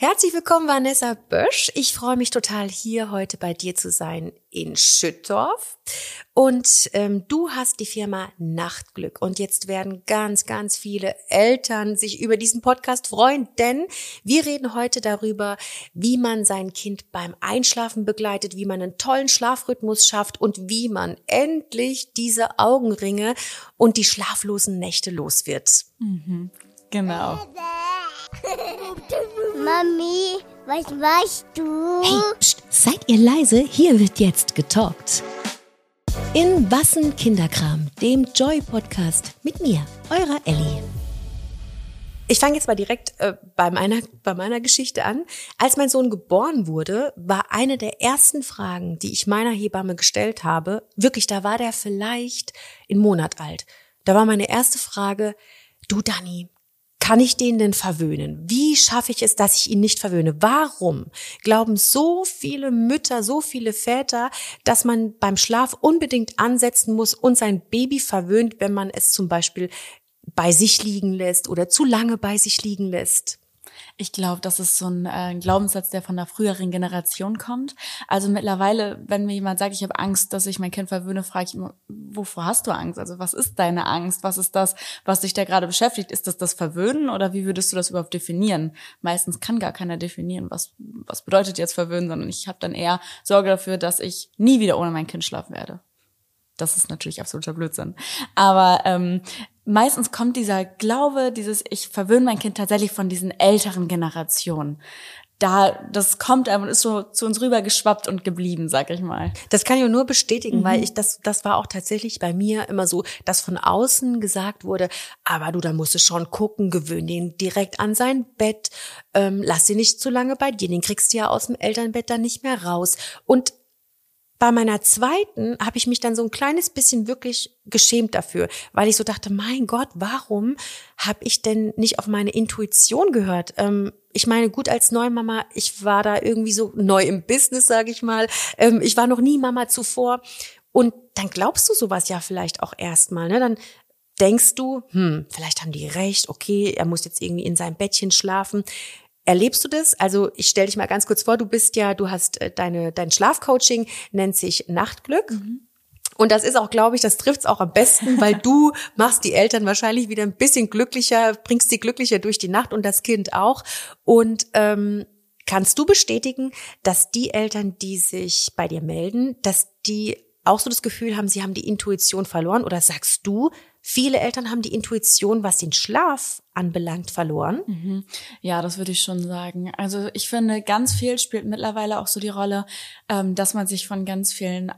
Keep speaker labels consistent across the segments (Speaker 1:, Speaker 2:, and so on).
Speaker 1: Herzlich willkommen, Vanessa Bösch. Ich freue mich total, hier heute bei dir zu sein in Schüttorf. Und ähm, du hast die Firma Nachtglück. Und jetzt werden ganz, ganz viele Eltern sich über diesen Podcast freuen, denn wir reden heute darüber, wie man sein Kind beim Einschlafen begleitet, wie man einen tollen Schlafrhythmus schafft und wie man endlich diese Augenringe und die schlaflosen Nächte los wird.
Speaker 2: Mhm, genau.
Speaker 3: Mami, was machst du?
Speaker 1: Hey, pst, seid ihr leise? Hier wird jetzt getalkt. In Wassen Kinderkram, dem Joy-Podcast mit mir, eurer Ellie. Ich fange jetzt mal direkt äh, bei, meiner, bei meiner Geschichte an. Als mein Sohn geboren wurde, war eine der ersten Fragen, die ich meiner Hebamme gestellt habe, wirklich, da war der vielleicht in Monat alt. Da war meine erste Frage, du Dani, kann ich den denn verwöhnen? Wie schaffe ich es, dass ich ihn nicht verwöhne? Warum glauben so viele Mütter, so viele Väter, dass man beim Schlaf unbedingt ansetzen muss und sein Baby verwöhnt, wenn man es zum Beispiel bei sich liegen lässt oder zu lange bei sich liegen lässt?
Speaker 2: Ich glaube, das ist so ein äh, Glaubenssatz, der von der früheren Generation kommt. Also mittlerweile, wenn mir jemand sagt, ich habe Angst, dass ich mein Kind verwöhne, frage ich immer, wovor hast du Angst? Also was ist deine Angst? Was ist das, was dich da gerade beschäftigt? Ist das das Verwöhnen oder wie würdest du das überhaupt definieren? Meistens kann gar keiner definieren, was, was bedeutet jetzt verwöhnen, sondern ich habe dann eher Sorge dafür, dass ich nie wieder ohne mein Kind schlafen werde. Das ist natürlich absoluter Blödsinn. Aber ähm, meistens kommt dieser Glaube, dieses ich verwöhne mein Kind tatsächlich von diesen älteren Generationen. Da, das kommt einfach und ist so zu uns rüber geschwappt und geblieben, sag ich mal.
Speaker 1: Das kann ich nur bestätigen, mhm. weil ich das, das war auch tatsächlich bei mir immer so, dass von außen gesagt wurde, aber du, da musst du schon gucken, gewöhn den direkt an sein Bett, ähm, lass ihn nicht zu lange bei dir, den kriegst du ja aus dem Elternbett dann nicht mehr raus. Und bei meiner zweiten habe ich mich dann so ein kleines bisschen wirklich geschämt dafür, weil ich so dachte, mein Gott, warum habe ich denn nicht auf meine Intuition gehört? Ähm, ich meine, gut als Neumama, ich war da irgendwie so neu im Business, sage ich mal. Ähm, ich war noch nie Mama zuvor. Und dann glaubst du sowas ja vielleicht auch erstmal. Ne? Dann denkst du, hm, vielleicht haben die recht, okay, er muss jetzt irgendwie in seinem Bettchen schlafen. Erlebst du das? Also ich stelle dich mal ganz kurz vor, du bist ja, du hast äh, deine, dein Schlafcoaching nennt sich Nachtglück. Mhm. Und das ist auch, glaube ich, das trifft's auch am besten, weil du machst die Eltern wahrscheinlich wieder ein bisschen glücklicher, bringst sie glücklicher durch die Nacht und das Kind auch. Und ähm, kannst du bestätigen, dass die Eltern, die sich bei dir melden, dass die auch so das Gefühl haben, sie haben die Intuition verloren? Oder sagst du, Viele Eltern haben die Intuition, was den Schlaf anbelangt, verloren.
Speaker 2: Mhm. Ja, das würde ich schon sagen. Also ich finde, ganz viel spielt mittlerweile auch so die Rolle, ähm, dass man sich von ganz vielen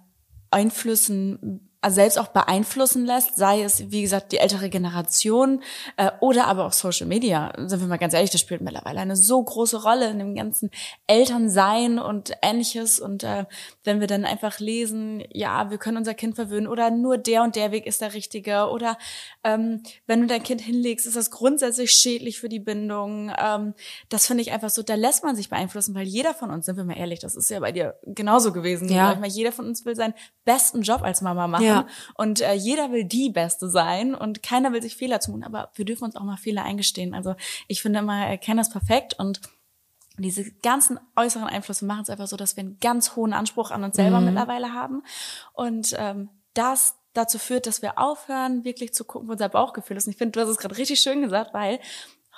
Speaker 2: Einflüssen selbst auch beeinflussen lässt, sei es, wie gesagt, die ältere Generation äh, oder aber auch Social Media. Sind wir mal ganz ehrlich, das spielt mittlerweile eine so große Rolle in dem ganzen Elternsein und ähnliches. Und äh, wenn wir dann einfach lesen, ja, wir können unser Kind verwöhnen oder nur der und der Weg ist der richtige oder ähm, wenn du dein Kind hinlegst, ist das grundsätzlich schädlich für die Bindung. Ähm, das finde ich einfach so, da lässt man sich beeinflussen, weil jeder von uns, sind wir mal ehrlich, das ist ja bei dir genauso gewesen. Ja. Mal, jeder von uns will seinen besten Job als Mama machen. Ja ja. Und äh, jeder will die Beste sein und keiner will sich Fehler tun, aber wir dürfen uns auch mal Fehler eingestehen. Also ich finde immer, er kennt das perfekt und diese ganzen äußeren Einflüsse machen es einfach so, dass wir einen ganz hohen Anspruch an uns selber mhm. mittlerweile haben. Und ähm, das dazu führt, dass wir aufhören, wirklich zu gucken, wo unser Bauchgefühl ist. Und ich finde, du hast es gerade richtig schön gesagt, weil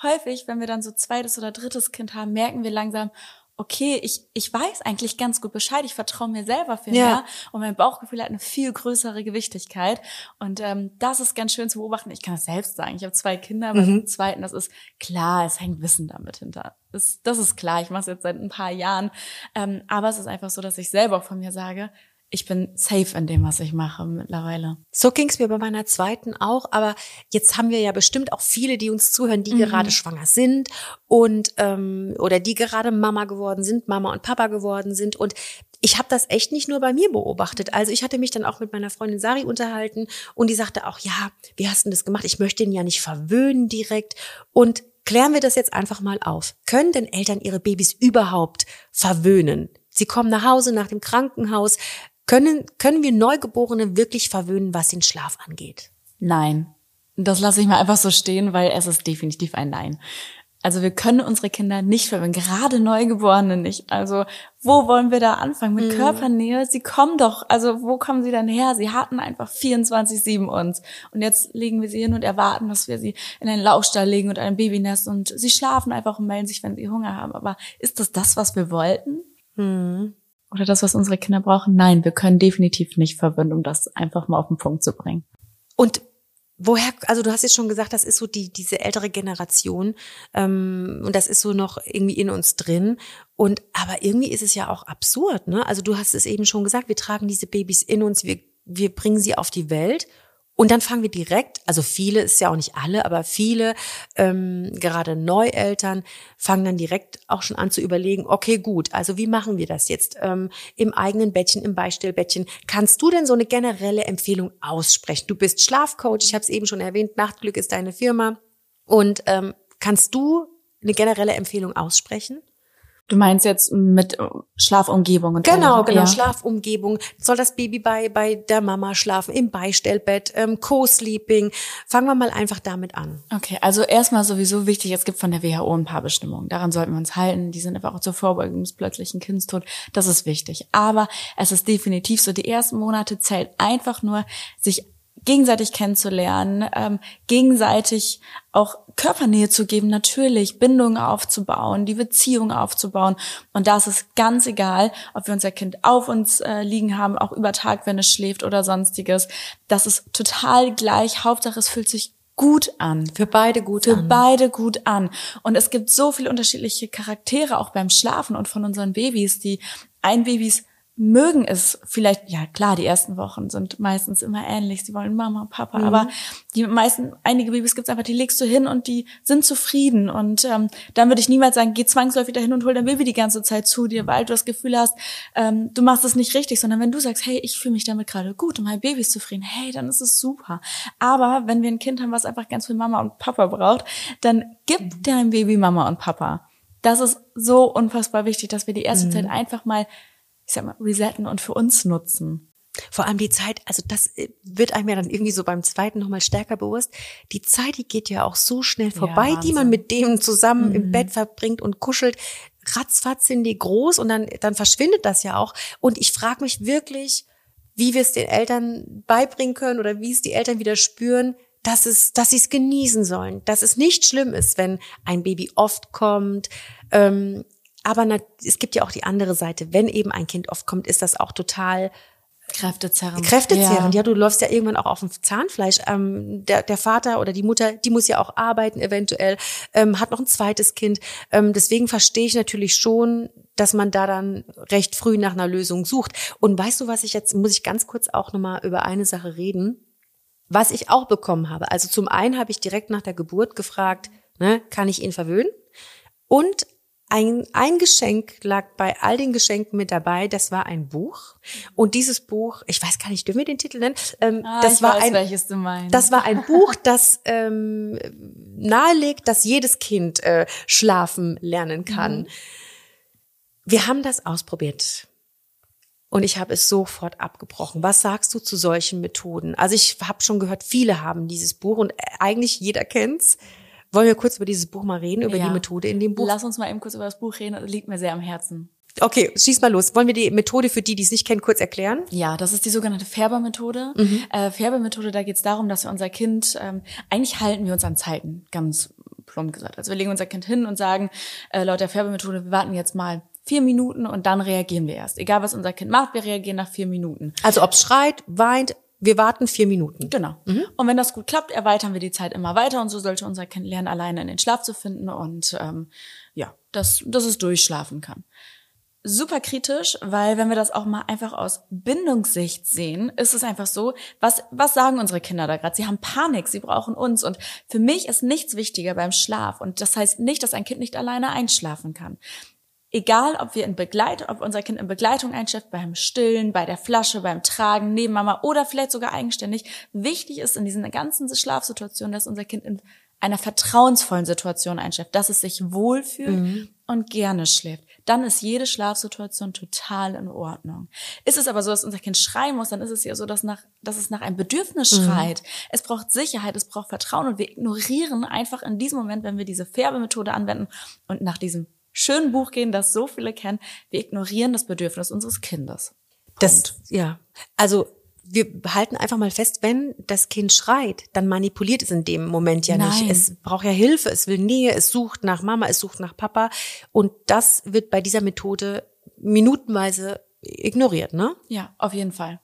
Speaker 2: häufig, wenn wir dann so zweites oder drittes Kind haben, merken wir langsam, okay, ich, ich weiß eigentlich ganz gut Bescheid, ich vertraue mir selber viel ja. mehr und mein Bauchgefühl hat eine viel größere Gewichtigkeit und ähm, das ist ganz schön zu beobachten. Ich kann es selbst sagen, ich habe zwei Kinder, aber mhm. zweiten, das ist klar, es hängt Wissen damit hinter. Das, das ist klar, ich mache es jetzt seit ein paar Jahren, ähm, aber es ist einfach so, dass ich selber auch von mir sage, ich bin safe in dem, was ich mache mittlerweile.
Speaker 1: So ging's mir bei meiner zweiten auch, aber jetzt haben wir ja bestimmt auch viele, die uns zuhören, die mhm. gerade schwanger sind und ähm, oder die gerade Mama geworden sind, Mama und Papa geworden sind und ich habe das echt nicht nur bei mir beobachtet. Also ich hatte mich dann auch mit meiner Freundin Sari unterhalten und die sagte auch, ja, wie hast du das gemacht? Ich möchte ihn ja nicht verwöhnen direkt und klären wir das jetzt einfach mal auf. Können denn Eltern ihre Babys überhaupt verwöhnen? Sie kommen nach Hause nach dem Krankenhaus. Können, können wir Neugeborene wirklich verwöhnen, was den Schlaf angeht?
Speaker 2: Nein. Das lasse ich mal einfach so stehen, weil es ist definitiv ein Nein. Also wir können unsere Kinder nicht verwöhnen, gerade Neugeborene nicht. Also wo wollen wir da anfangen mit mhm. Körpernähe? Sie kommen doch, also wo kommen sie denn her? Sie hatten einfach 24-7 uns. Und jetzt legen wir sie hin und erwarten, dass wir sie in einen Lauchstall legen und ein Babynest und sie schlafen einfach und melden sich, wenn sie Hunger haben. Aber ist das das, was wir wollten? Mhm. Oder das, was unsere Kinder brauchen? Nein, wir können definitiv nicht verwöhnen, um das einfach mal auf den Punkt zu bringen.
Speaker 1: Und Woher, also du hast jetzt schon gesagt, das ist so die, diese ältere Generation ähm, und das ist so noch irgendwie in uns drin. Und aber irgendwie ist es ja auch absurd, ne? Also du hast es eben schon gesagt, wir tragen diese Babys in uns, wir, wir bringen sie auf die Welt und dann fangen wir direkt, also viele, ist ja auch nicht alle, aber viele, ähm, gerade Neueltern, fangen dann direkt auch schon an zu überlegen, okay, gut, also wie machen wir das jetzt? Ähm, Im eigenen Bettchen, im Beistellbettchen. Kannst du denn so eine generelle Empfehlung aussprechen? Du bist Schlafcoach, ich habe es eben schon erwähnt, Nachtglück ist deine Firma. Und ähm, kannst du eine generelle Empfehlung aussprechen?
Speaker 2: Du meinst jetzt mit Schlafumgebung und
Speaker 1: Genau, allem. genau, ja. Schlafumgebung. Soll das Baby bei, bei der Mama schlafen, im Beistellbett, ähm, Co-Sleeping? Fangen wir mal einfach damit an.
Speaker 2: Okay, also erstmal sowieso wichtig, es gibt von der WHO ein paar Bestimmungen. Daran sollten wir uns halten. Die sind einfach auch zur Vorbeugung des plötzlichen Kindstod. Das ist wichtig. Aber es ist definitiv so, die ersten Monate zählt einfach nur, sich gegenseitig kennenzulernen, ähm, gegenseitig auch Körpernähe zu geben, natürlich Bindungen aufzubauen, die Beziehung aufzubauen. Und da ist es ganz egal, ob wir unser Kind auf uns äh, liegen haben, auch über Tag, wenn es schläft oder sonstiges. Das ist total gleich. Hauptsache, es fühlt sich gut an.
Speaker 1: Für beide gut
Speaker 2: Für an. Für beide gut an. Und es gibt so viele unterschiedliche Charaktere auch beim Schlafen und von unseren Babys, die ein Babys mögen es vielleicht, ja klar, die ersten Wochen sind meistens immer ähnlich. Sie wollen Mama, Papa, mhm. aber die meisten, einige Babys gibt's einfach, die legst du hin und die sind zufrieden. Und ähm, dann würde ich niemals sagen, geh zwangsläufig dahin und hol dein Baby die ganze Zeit zu dir, weil du das Gefühl hast, ähm, du machst es nicht richtig, sondern wenn du sagst, hey, ich fühle mich damit gerade gut und mein Baby ist zufrieden, hey, dann ist es super. Aber wenn wir ein Kind haben, was einfach ganz viel Mama und Papa braucht, dann gib deinem Baby Mama und Papa. Das ist so unfassbar wichtig, dass wir die erste mhm. Zeit einfach mal ich sag mal, resetten und für uns nutzen.
Speaker 1: Vor allem die Zeit, also das äh, wird einem ja dann irgendwie so beim zweiten nochmal stärker bewusst. Die Zeit, die geht ja auch so schnell vorbei, ja, die man mit dem zusammen mhm. im Bett verbringt und kuschelt. Ratzfatz sind die groß und dann, dann verschwindet das ja auch. Und ich frage mich wirklich, wie wir es den Eltern beibringen können oder wie es die Eltern wieder spüren, dass es, dass sie es genießen sollen, dass es nicht schlimm ist, wenn ein Baby oft kommt, ähm, aber na, es gibt ja auch die andere Seite. Wenn eben ein Kind oft kommt, ist das auch total
Speaker 2: Kräftezerrend.
Speaker 1: Kräftezerrend, ja. ja. Du läufst ja irgendwann auch auf dem Zahnfleisch. Ähm, der, der Vater oder die Mutter, die muss ja auch arbeiten eventuell, ähm, hat noch ein zweites Kind. Ähm, deswegen verstehe ich natürlich schon, dass man da dann recht früh nach einer Lösung sucht. Und weißt du, was ich jetzt, muss ich ganz kurz auch nochmal über eine Sache reden, was ich auch bekommen habe. Also zum einen habe ich direkt nach der Geburt gefragt, ne, kann ich ihn verwöhnen? Und ein, ein Geschenk lag bei all den Geschenken mit dabei. Das war ein Buch. Und dieses Buch, ich weiß gar nicht, dürfen wir den Titel nennen?
Speaker 2: Ähm, ah, das war weiß, ein, welches du meinst.
Speaker 1: Das war ein Buch, das ähm, nahelegt, dass jedes Kind äh, schlafen lernen kann. Mhm. Wir haben das ausprobiert. Und ich habe es sofort abgebrochen. Was sagst du zu solchen Methoden? Also ich habe schon gehört, viele haben dieses Buch und eigentlich jeder kennt's. Wollen wir kurz über dieses Buch mal reden, über ja. die Methode in dem Buch?
Speaker 2: Lass uns mal eben kurz über das Buch reden, das liegt mir sehr am Herzen.
Speaker 1: Okay, schieß mal los. Wollen wir die Methode für die, die es nicht kennen, kurz erklären?
Speaker 2: Ja, das ist die sogenannte Färbermethode. Mhm. Äh, Färbermethode, da geht es darum, dass wir unser Kind, ähm, eigentlich halten wir uns an Zeiten, ganz plump gesagt. Also wir legen unser Kind hin und sagen, äh, laut der Färbermethode, wir warten jetzt mal vier Minuten und dann reagieren wir erst. Egal, was unser Kind macht, wir reagieren nach vier Minuten.
Speaker 1: Also ob es schreit, weint, wir warten vier Minuten.
Speaker 2: Genau. Mhm. Und wenn das gut klappt, erweitern wir die Zeit immer weiter und so sollte unser Kind lernen, alleine in den Schlaf zu finden und ähm, ja, dass, dass es durchschlafen kann. Super kritisch, weil wenn wir das auch mal einfach aus Bindungssicht sehen, ist es einfach so, was, was sagen unsere Kinder da gerade? Sie haben Panik, sie brauchen uns. Und für mich ist nichts wichtiger beim Schlaf. Und das heißt nicht, dass ein Kind nicht alleine einschlafen kann egal ob wir in Begleitung, ob unser Kind in Begleitung einschläft, beim Stillen, bei der Flasche, beim Tragen, neben Mama oder vielleicht sogar eigenständig, wichtig ist in diesen ganzen Schlafsituationen, dass unser Kind in einer vertrauensvollen Situation einschläft, dass es sich wohlfühlt mhm. und gerne schläft. dann ist jede Schlafsituation total in Ordnung. Ist es aber so, dass unser Kind schreien muss, dann ist es ja so, dass, nach, dass es nach einem Bedürfnis
Speaker 1: Mhm.
Speaker 2: schreit. Es braucht Sicherheit, es braucht Vertrauen und wir ignorieren einfach in diesem Moment, wenn wir diese Färbemethode anwenden und nach diesem schönen Buch gehen, das so viele kennen, wir ignorieren das Bedürfnis unseres Kindes.
Speaker 1: Das, ja. Also, wir halten einfach mal fest, wenn das Kind schreit, dann manipuliert es in dem Moment ja
Speaker 2: Nein.
Speaker 1: nicht. Es braucht ja Hilfe, es will Nähe, es sucht nach Mama, es sucht nach Papa. Und das wird bei dieser Methode minutenweise ignoriert, ne?
Speaker 2: Ja, auf jeden Fall.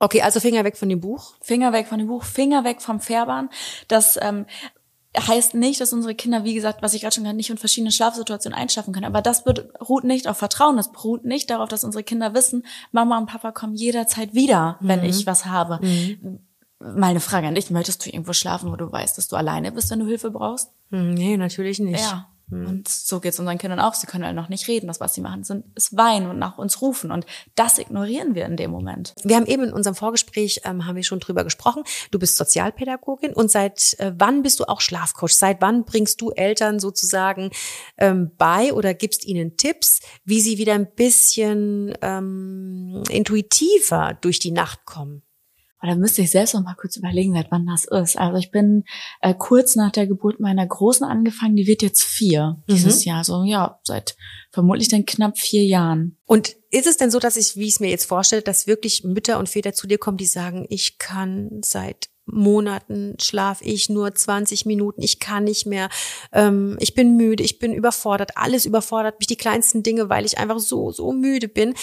Speaker 1: Okay, also Finger weg von dem Buch.
Speaker 2: Finger weg von dem Buch, Finger weg vom Färbern. Das ähm, heißt nicht, dass unsere Kinder, wie gesagt, was ich gerade schon gesagt, nicht in verschiedenen Schlafsituationen einschlafen können. Aber das beruht nicht auf Vertrauen. Das beruht nicht darauf, dass unsere Kinder wissen, Mama und Papa kommen jederzeit wieder, wenn ich was habe. Mal eine Frage an dich. Möchtest du irgendwo schlafen, wo du weißt, dass du alleine bist, wenn du Hilfe brauchst?
Speaker 1: Hm, Nee, natürlich nicht.
Speaker 2: Ja. Und so geht's unseren Kindern auch. Sie können halt noch nicht reden. Das, was sie machen, sind, ist weinen und nach uns rufen. Und das ignorieren wir in dem Moment.
Speaker 1: Wir haben eben in unserem Vorgespräch, ähm, haben wir schon drüber gesprochen, du bist Sozialpädagogin und seit äh, wann bist du auch Schlafcoach? Seit wann bringst du Eltern sozusagen ähm, bei oder gibst ihnen Tipps, wie sie wieder ein bisschen ähm, intuitiver durch die Nacht kommen?
Speaker 2: Aber da müsste ich selbst noch mal kurz überlegen, seit wann das ist. Also ich bin äh, kurz nach der Geburt meiner Großen angefangen. Die wird jetzt vier dieses Jahr. So ja, seit vermutlich dann knapp vier Jahren.
Speaker 1: Und ist es denn so, dass ich, wie ich es mir jetzt vorstelle, dass wirklich Mütter und Väter zu dir kommen, die sagen, ich kann seit Monaten schlafe ich nur 20 Minuten, ich kann nicht mehr, ähm, ich bin müde, ich bin überfordert, alles überfordert mich, die kleinsten Dinge, weil ich einfach so, so müde bin.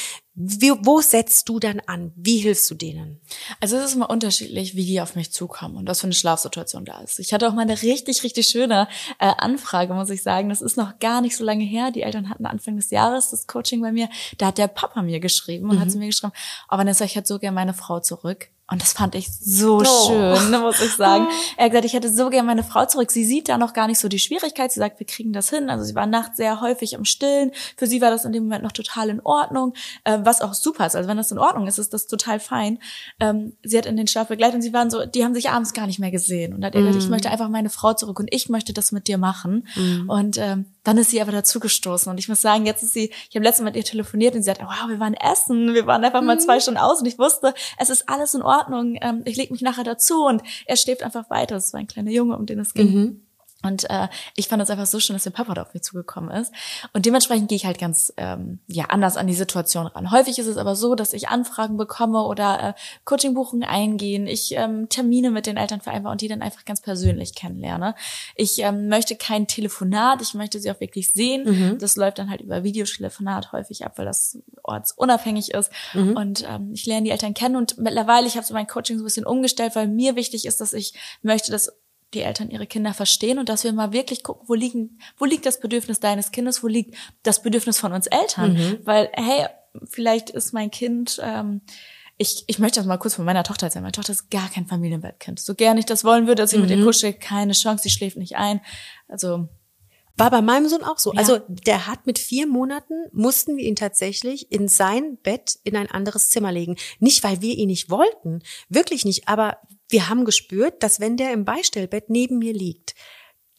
Speaker 1: Wie, wo setzt du dann an? Wie hilfst du denen?
Speaker 2: Also es ist immer unterschiedlich, wie die auf mich zukommen und was für eine Schlafsituation da ist. Ich hatte auch mal eine richtig, richtig schöne äh, Anfrage, muss ich sagen. Das ist noch gar nicht so lange her. Die Eltern hatten Anfang des Jahres das Coaching bei mir. Da hat der Papa mir geschrieben und hat zu mir geschrieben, oh Vanessa, ich hätte so gerne meine Frau zurück. Und das fand ich so
Speaker 1: Oh.
Speaker 2: schön, ne, muss ich sagen. Er hat gesagt, ich hätte so gerne meine Frau zurück. Sie sieht da noch gar nicht so die Schwierigkeit. Sie sagt, wir kriegen das hin. Also sie war nachts sehr häufig im Stillen. Für sie war das in dem Moment noch total in Ordnung, äh, was auch super ist. Also wenn das in Ordnung ist, ist das total fein. Ähm, sie hat in den Schlaf begleitet und sie waren so, die haben sich abends gar nicht mehr gesehen. Und hat er gesagt, ich möchte einfach meine Frau zurück und ich möchte das mit dir machen. Und ähm, dann ist sie aber dazu gestoßen. Und ich muss sagen, jetzt ist sie, ich habe letztens mit ihr telefoniert und sie hat, wow, wir waren essen, wir waren einfach mal zwei Stunden aus und ich wusste, es ist alles in Ordnung. Ähm, ich leg mich nachher dazu und er schläft einfach weiter. Das war ein kleiner Junge, um den es ging. Und äh, ich fand es einfach so schön, dass der Papa da auf mich zugekommen ist. Und dementsprechend gehe ich halt ganz ähm, ja anders an die Situation ran. Häufig ist es aber so, dass ich Anfragen bekomme oder äh, Coachingbuchungen eingehen, ich ähm, Termine mit den Eltern vereinbare und die dann einfach ganz persönlich kennenlerne. Ich ähm, möchte kein Telefonat, ich möchte sie auch wirklich sehen. Das läuft dann halt über Videotelefonat häufig ab, weil das ortsunabhängig ist. Und ähm, ich lerne die Eltern kennen und mittlerweile, ich habe so mein Coaching so ein bisschen umgestellt, weil mir wichtig ist, dass ich möchte, dass die Eltern ihre Kinder verstehen und dass wir mal wirklich gucken, wo liegen, wo liegt das Bedürfnis deines Kindes, wo liegt das Bedürfnis von uns Eltern? Weil, hey, vielleicht ist mein Kind, ähm, ich, ich möchte das mal kurz von meiner Tochter erzählen. Meine Tochter ist gar kein Familienbettkind. So gern ich das wollen würde, dass ich mit ihr kuschel, keine Chance, sie schläft nicht ein. Also,
Speaker 1: War bei meinem Sohn auch so.
Speaker 2: Ja.
Speaker 1: Also der hat mit vier Monaten, mussten wir ihn tatsächlich in sein Bett in ein anderes Zimmer legen. Nicht, weil wir ihn nicht wollten, wirklich nicht, aber wir haben gespürt, dass wenn der im Beistellbett neben mir liegt,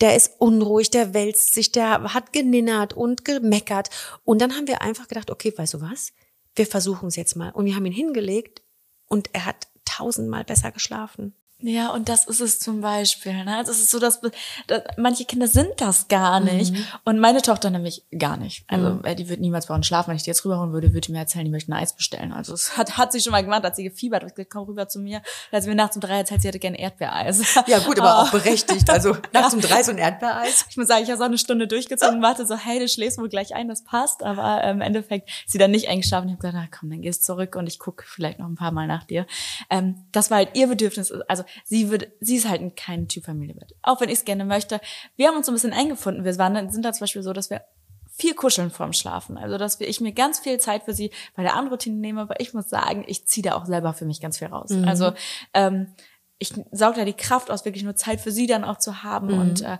Speaker 1: der ist unruhig, der wälzt sich, der hat geninnert und gemeckert. Und dann haben wir einfach gedacht, okay, weißt du was? Wir versuchen es jetzt mal. Und wir haben ihn hingelegt und er hat tausendmal besser geschlafen.
Speaker 2: Ja, und das ist es zum Beispiel. Ne? Also es ist so, dass, dass manche Kinder sind das gar nicht. Und meine Tochter nämlich gar nicht. Also äh, die wird niemals bei uns schlafen. Wenn ich die jetzt rüberholen würde, würde die mir erzählen, die möchte ein Eis bestellen. Also es hat, hat sie schon mal gemacht, hat sie gefiebert, hat gesagt, komm rüber zu mir. Sie mir nachts um drei erzählt, sie hätte gerne Erdbeereis.
Speaker 1: Ja gut, aber auch berechtigt. Also nachts um drei so ein Erdbeereis.
Speaker 2: Ich muss sagen, ich habe so eine Stunde durchgezogen, warte so, hey, du schläfst wohl gleich ein, das passt. Aber ähm, im Endeffekt ist sie dann nicht eingeschlafen. Ich habe gesagt, na komm, dann gehst zurück und ich gucke vielleicht noch ein paar Mal nach dir. Ähm, das war halt ihr Bedürfnis. Also sie würde, sie ist halt kein Typ Familienbett. Auch wenn ich es gerne möchte. Wir haben uns so ein bisschen eingefunden. Wir waren, sind da zum Beispiel so, dass wir viel kuscheln vorm Schlafen. Also, dass wir, ich mir ganz viel Zeit für sie bei der Abendroutine nehme, aber ich muss sagen, ich ziehe da auch selber für mich ganz viel raus. Also, ähm, ich saug da die Kraft aus, wirklich nur Zeit für sie dann auch zu haben. Und äh,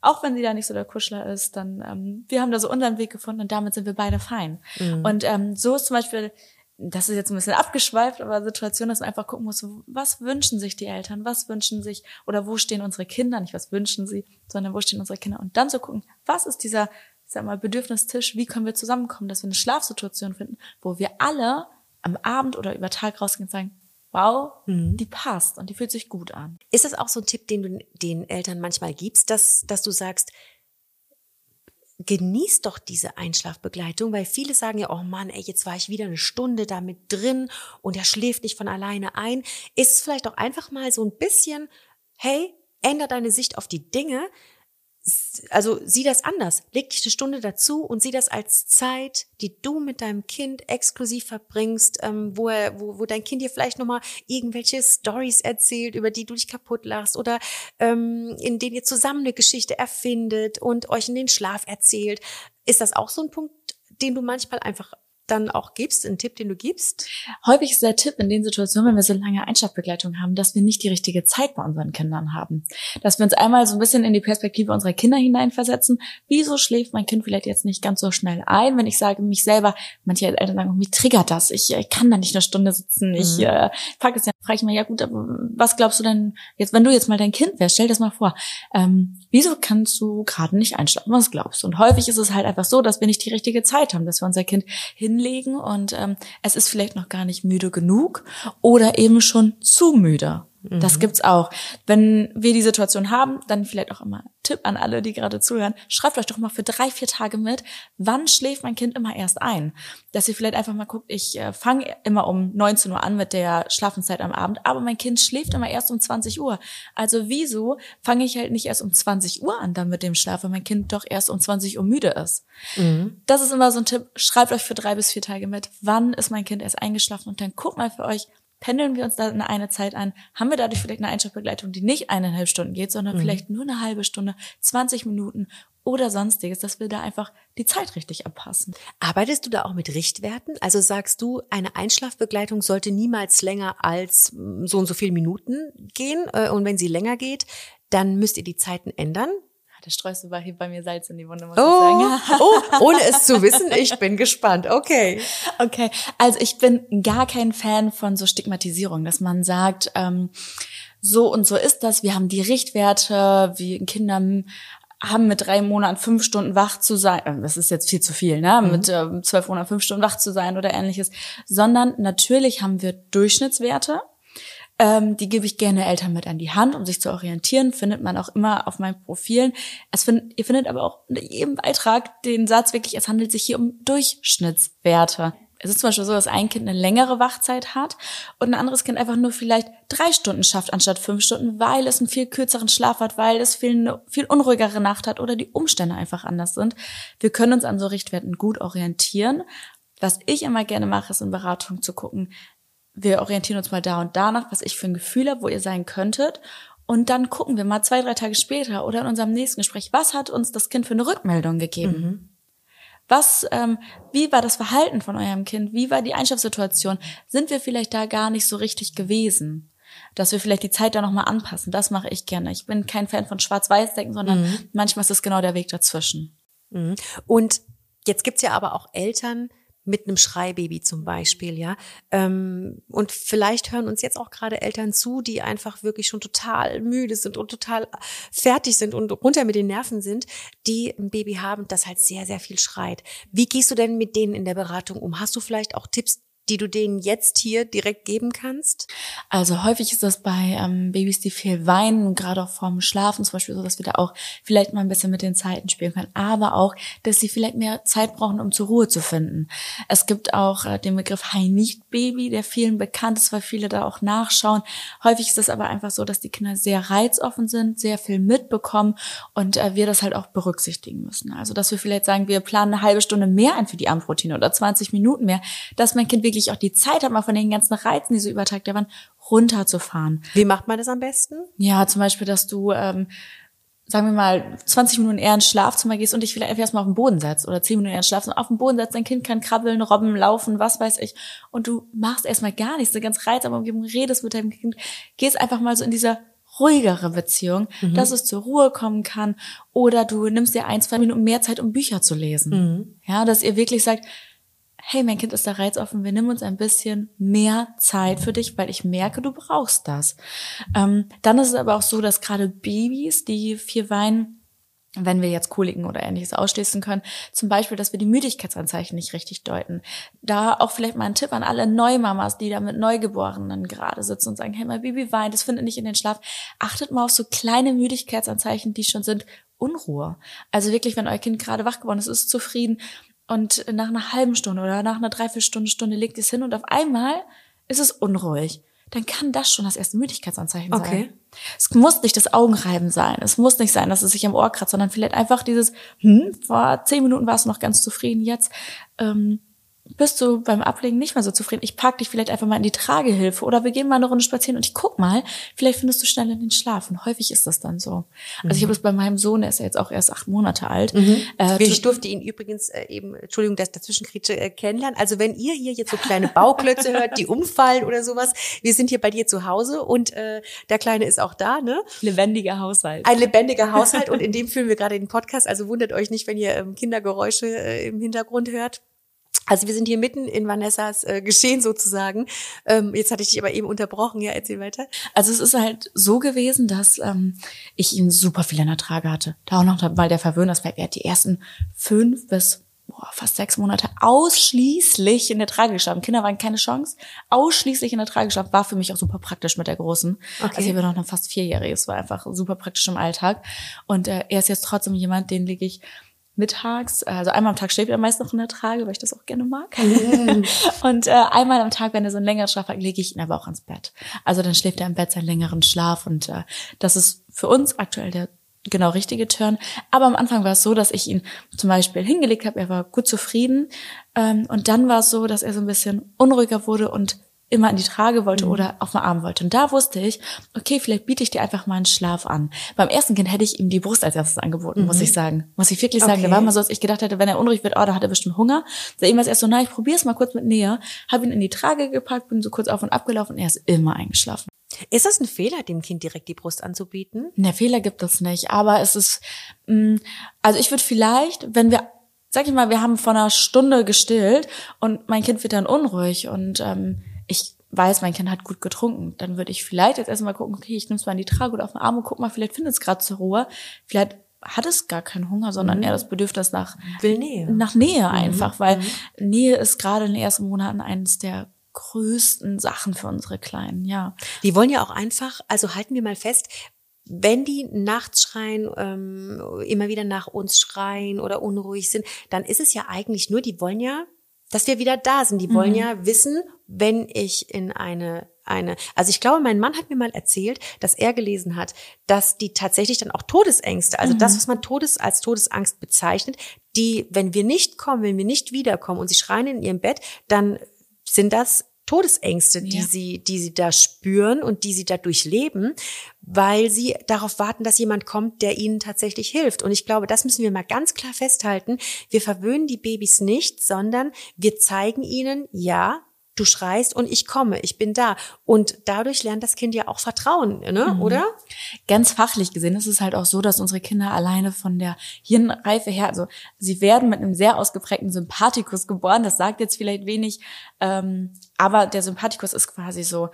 Speaker 2: auch wenn sie da nicht so der Kuschler ist, dann ähm, wir haben da so unseren Weg gefunden und damit sind wir beide fein. Und ähm, so ist zum Beispiel, das ist jetzt ein bisschen abgeschweift, aber Situation, dass man einfach gucken muss, was wünschen sich die Eltern, was wünschen sich oder wo stehen unsere Kinder, nicht was wünschen sie, sondern wo stehen unsere Kinder und dann zu gucken, was ist dieser sag mal, Bedürfnistisch, wie können wir zusammenkommen, dass wir eine Schlafsituation finden, wo wir alle am Abend oder über Tag rausgehen und sagen, wow,
Speaker 1: Mhm.
Speaker 2: die passt und die fühlt sich gut an.
Speaker 1: Ist das auch so ein Tipp, den du den Eltern manchmal gibst, dass, dass du sagst, genieß doch diese Einschlafbegleitung, weil viele sagen ja, oh Mann, ey, jetzt war ich wieder eine Stunde damit drin und er schläft nicht von alleine ein. Ist es vielleicht auch einfach mal so ein bisschen, hey, änder deine Sicht auf die Dinge. Also sieh das anders. Leg dich eine Stunde dazu und sieh das als Zeit, die du mit deinem Kind exklusiv verbringst, ähm, wo, er, wo, wo dein Kind dir vielleicht nochmal irgendwelche Stories erzählt, über die du dich kaputt lachst oder ähm, in denen ihr zusammen eine Geschichte erfindet und euch in den Schlaf erzählt. Ist das auch so ein Punkt, den du manchmal einfach dann auch gibst, ein Tipp, den du gibst?
Speaker 2: Häufig ist der Tipp in den Situationen, wenn wir so lange Einschlafbegleitung haben, dass wir nicht die richtige Zeit bei unseren Kindern haben. Dass wir uns einmal so ein bisschen in die Perspektive unserer Kinder hineinversetzen. Wieso schläft mein Kind vielleicht jetzt nicht ganz so schnell ein, wenn ich sage, mich selber, manche Eltern sagen, mich triggert das, ich äh, kann da nicht eine Stunde sitzen, ich
Speaker 1: Mhm.
Speaker 2: äh, frage es ja, frage ich mal, ja gut, aber was glaubst du denn, jetzt, wenn du jetzt mal dein Kind wärst, stell das mal vor, ähm, wieso kannst du gerade nicht einschlafen, was glaubst du? Und häufig ist es halt einfach so, dass wir nicht die richtige Zeit haben, dass wir unser Kind hinlegen und ähm, es ist vielleicht noch gar nicht müde genug oder eben schon zu müde. Das gibt's auch. Wenn wir die Situation haben, dann vielleicht auch immer Tipp an alle, die gerade zuhören. Schreibt euch doch mal für drei, vier Tage mit, wann schläft mein Kind immer erst ein? Dass ihr vielleicht einfach mal guckt, ich äh, fange immer um 19 Uhr an mit der Schlafenszeit am Abend, aber mein Kind schläft immer erst um 20 Uhr. Also wieso fange ich halt nicht erst um 20 Uhr an dann mit dem Schlaf, wenn mein Kind doch erst um 20 Uhr müde ist? Das ist immer so ein Tipp. Schreibt euch für drei bis vier Tage mit, wann ist mein Kind erst eingeschlafen und dann guckt mal für euch, pendeln wir uns da in eine Zeit ein, haben wir dadurch vielleicht eine Einschlafbegleitung, die nicht eineinhalb Stunden geht, sondern vielleicht nur eine halbe Stunde, 20 Minuten oder sonstiges, dass wir da einfach die Zeit richtig abpassen.
Speaker 1: Arbeitest du da auch mit Richtwerten? Also sagst du, eine Einschlafbegleitung sollte niemals länger als mm, so und so viele Minuten gehen äh, und wenn sie länger geht, dann müsst ihr die Zeiten ändern?
Speaker 2: Da streust du bei hier bei mir Salz in die Wunde, muss
Speaker 1: Oh,
Speaker 2: ich sagen.
Speaker 1: oh, ohne es zu wissen, ich bin gespannt. Okay.
Speaker 2: Okay, also ich bin gar kein Fan von so Stigmatisierung, dass man sagt, ähm, so und so ist das, wir haben die Richtwerte, wir Kinder haben mit drei Monaten fünf Stunden wach zu sein, äh, das ist jetzt viel zu viel, ne? Mit ähm, zwölf Monaten fünf Stunden wach zu sein oder ähnliches, sondern natürlich haben wir Durchschnittswerte. Ähm, die gebe ich gerne Eltern mit an die Hand, um sich zu orientieren. Findet man auch immer auf meinen Profilen. Es find, ihr findet aber auch unter jedem Beitrag den Satz wirklich, es handelt sich hier um Durchschnittswerte. Es ist zum Beispiel so, dass ein Kind eine längere Wachzeit hat und ein anderes Kind einfach nur vielleicht drei Stunden schafft anstatt fünf Stunden, weil es einen viel kürzeren Schlaf hat, weil es viel, eine viel unruhigere Nacht hat oder die Umstände einfach anders sind. Wir können uns an so Richtwerten gut orientieren. Was ich immer gerne mache, ist in Beratung zu gucken, wir orientieren uns mal da und danach, was ich für ein Gefühl habe, wo ihr sein könntet. Und dann gucken wir mal zwei, drei Tage später oder in unserem nächsten Gespräch, was hat uns das Kind für eine Rückmeldung gegeben? Was, ähm, wie war das Verhalten von eurem Kind? Wie war die Einschlafsituation? Sind wir vielleicht da gar nicht so richtig gewesen? Dass wir vielleicht die Zeit da nochmal anpassen. Das mache ich gerne. Ich bin kein Fan von Schwarz-Weiß-Denken, sondern manchmal ist es genau der Weg dazwischen.
Speaker 1: Mhm. Und jetzt gibt's ja aber auch Eltern mit einem Schreibaby zum Beispiel, ja. Ähm, und vielleicht hören uns jetzt auch gerade Eltern zu, die einfach wirklich schon total müde sind und total fertig sind und runter mit den Nerven sind, die ein Baby haben, das halt sehr, sehr viel schreit. Wie gehst du denn mit denen in der Beratung um? Hast du vielleicht auch Tipps, die du denen jetzt hier direkt geben kannst?
Speaker 2: Also häufig ist das bei ähm, Babys, die viel weinen, gerade auch vorm Schlafen zum Beispiel so, dass wir da auch vielleicht mal ein bisschen mit den Zeiten spielen können, aber auch, dass sie vielleicht mehr Zeit brauchen, um zur Ruhe zu finden. Es gibt auch äh, den Begriff High-Need-Baby, der vielen bekannt ist, weil viele da auch nachschauen. Häufig ist es aber einfach so, dass die Kinder sehr reizoffen sind, sehr viel mitbekommen und äh, wir das halt auch berücksichtigen müssen. Also dass wir vielleicht sagen, wir planen eine halbe Stunde mehr ein für die Abendroutine oder 20 Minuten mehr, dass mein Kind wirklich auch die Zeit hat, mal von den ganzen Reizen, die so über Tag da waren, runterzufahren.
Speaker 1: Wie macht man das am besten?
Speaker 2: Ja, zum Beispiel, dass du, ähm, sagen wir mal, 20 Minuten eher ins Schlafzimmer gehst und dich vielleicht erstmal auf den Boden setzt oder 10 Minuten eher ins Schlafzimmer auf den Boden setzt, dein Kind kann krabbeln, robben, laufen, was weiß ich. Und du machst erstmal gar nichts, eine ganz reizame Umgebung, redest mit deinem Kind, gehst einfach mal so in diese ruhigere Beziehung, dass es zur Ruhe kommen kann oder du nimmst dir ein, zwei Minuten mehr Zeit, um Bücher zu lesen. Ja, dass ihr wirklich sagt, hey, mein Kind ist da reizoffen, wir nehmen uns ein bisschen mehr Zeit für dich, weil ich merke, du brauchst das. Ähm, dann ist es aber auch so, dass gerade Babys, die viel weinen, wenn wir jetzt Koliken oder ähnliches ausschließen können. Zum Beispiel, dass wir die Müdigkeitsanzeichen nicht richtig deuten. Da auch vielleicht mal ein Tipp an alle Neumamas, die da mit Neugeborenen gerade sitzen und sagen, hey, mein Baby weint, das findet nicht in den Schlaf. Achtet mal auf so kleine Müdigkeitsanzeichen, die schon sind. Unruhe. Also wirklich, wenn euer Kind gerade wach geworden ist, ist zufrieden und nach einer halben Stunde oder nach einer Dreiviertelstunde, Stunde legt es hin und auf einmal ist es unruhig dann kann das schon das erste Müdigkeitsanzeichen sein. Okay. Es muss nicht das Augenreiben sein. Es muss nicht sein, dass es sich am Ohr kratzt, sondern vielleicht einfach dieses, hm, vor zehn Minuten warst du noch ganz zufrieden, jetzt ähm, bist du beim Ablegen nicht mehr so zufrieden. Ich pack dich vielleicht einfach mal in die Tragehilfe oder wir gehen mal eine Runde spazieren und ich guck mal, vielleicht findest du schnell in den Schlaf. Und häufig ist das dann so. Also mhm. ich habe das bei meinem Sohn, der ist ja jetzt auch erst acht Monate alt.
Speaker 1: Mhm. Äh, ich durfte ihn übrigens äh, eben, Entschuldigung, dass dazwischen äh, kennenlernen. Also wenn ihr hier jetzt so kleine Bauklötze hört, die umfallen oder sowas, wir sind hier bei dir zu Hause und äh, der Kleine ist auch da, ne?
Speaker 2: Lebendiger Haushalt.
Speaker 1: Ein lebendiger Haushalt und in dem fühlen wir gerade den Podcast. Also wundert euch nicht, wenn ihr ähm, Kindergeräusche äh, im Hintergrund hört. Also wir sind hier mitten in Vanessas äh, Geschehen sozusagen. Ähm, jetzt hatte ich dich aber eben unterbrochen. Ja, erzähl weiter.
Speaker 2: Also es ist halt so gewesen, dass ähm, ich ihn super viel in der Trage hatte. Da auch noch mal der Verwöhnersberg. Er hat die ersten fünf bis boah, fast sechs Monate ausschließlich in der Trage geschlafen. Kinder waren keine Chance. Ausschließlich in der Trage geschlafen. War für mich auch super praktisch mit der Großen. Okay. Also ich habe noch eine fast vierjährige. Es war einfach super praktisch im Alltag. Und äh, er ist jetzt trotzdem jemand, den lege ich mittags, also einmal am Tag schläft er meist noch in der Trage, weil ich das auch gerne mag. Und äh, einmal am Tag, wenn er so einen längeren Schlaf hat, lege ich ihn aber auch ins Bett. Also dann schläft er im Bett seinen längeren Schlaf und äh, das ist für uns aktuell der genau richtige Turn. Aber am Anfang war es so, dass ich ihn zum Beispiel hingelegt habe, er war gut zufrieden ähm, und dann war es so, dass er so ein bisschen unruhiger wurde und immer in die Trage wollte mhm. oder auf den Arm wollte. Und da wusste ich, okay, vielleicht biete ich dir einfach mal einen Schlaf an. Beim ersten Kind hätte ich ihm die Brust als erstes angeboten, mhm. muss ich sagen. Muss ich wirklich sagen. Okay. Da war mal so, dass ich gedacht hätte, wenn er unruhig wird, oh, da hat er bestimmt Hunger. Da ihm erst so, na, ich probier's mal kurz mit Nähe. Habe ihn in die Trage gepackt, bin so kurz auf und ab gelaufen und er ist immer eingeschlafen.
Speaker 1: Ist das ein Fehler, dem Kind direkt die Brust anzubieten?
Speaker 2: Ne, Fehler gibt es nicht. Aber es ist, mh, mm, also ich würde vielleicht, wenn wir sag ich mal, wir haben vor einer Stunde gestillt und mein Kind wird dann unruhig und ähm, ich weiß, mein Kind hat gut getrunken, dann würde ich vielleicht jetzt erstmal gucken, okay, ich nehme es mal in die Trage oder auf den Arm und guck mal, vielleicht findet es gerade zur Ruhe. Vielleicht hat es gar keinen Hunger, sondern mhm. eher das Bedürfnis nach
Speaker 1: Will Nähe.
Speaker 2: Nach Nähe mhm. einfach, weil mhm. Nähe ist gerade in den ersten Monaten eines der größten Sachen für unsere Kleinen, ja.
Speaker 1: Die wollen ja auch einfach, also halten wir mal fest, wenn die nachts schreien, ähm, immer wieder nach uns schreien oder unruhig sind, dann ist es ja eigentlich nur, die wollen ja dass wir wieder da sind. Die wollen mhm. ja wissen, wenn ich in eine eine, also ich glaube, mein Mann hat mir mal erzählt, dass er gelesen hat, dass die tatsächlich dann auch Todesängste, also mhm. das, was man Todes als Todesangst bezeichnet, die, wenn wir nicht kommen, wenn wir nicht wiederkommen und sie schreien in ihrem Bett, dann sind das Todesängste, die ja. sie, die sie da spüren und die sie da durchleben, weil sie darauf warten, dass jemand kommt, der ihnen tatsächlich hilft. Und ich glaube, das müssen wir mal ganz klar festhalten. Wir verwöhnen die Babys nicht, sondern wir zeigen ihnen, ja, du schreist und ich komme, ich bin da. Und dadurch lernt das Kind ja auch Vertrauen, ne? Mhm. oder?
Speaker 2: Ganz fachlich gesehen ist es halt auch so, dass unsere Kinder alleine von der Hirnreife her, also sie werden mit einem sehr ausgeprägten Sympathikus geboren. Das sagt jetzt vielleicht wenig, ähm, aber der Sympathikus ist quasi so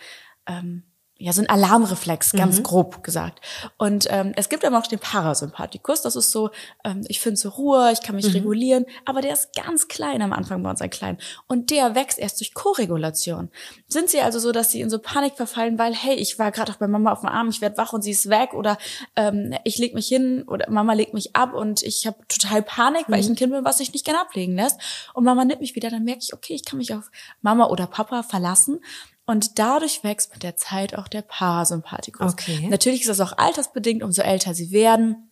Speaker 2: ähm, ja, so ein Alarmreflex, ganz mhm. grob gesagt. Und ähm, es gibt aber auch den Parasympathikus, das ist so, ähm, ich finde so Ruhe, ich kann mich mhm. regulieren, aber der ist ganz klein am Anfang bei uns, ein klein. Und der wächst erst durch Koregulation. Sind sie also so, dass sie in so Panik verfallen, weil, hey, ich war gerade auch bei Mama auf dem Arm, ich werde wach und sie ist weg oder ähm, ich leg mich hin oder Mama legt mich ab und ich habe total Panik, weil mhm. ich ein Kind bin, was sich nicht gerne ablegen lässt. Und Mama nimmt mich wieder, dann merke ich, okay, ich kann mich auf Mama oder Papa verlassen und dadurch wächst mit der Zeit auch der Parasympathikus. Okay. Natürlich ist das auch altersbedingt, umso älter sie werden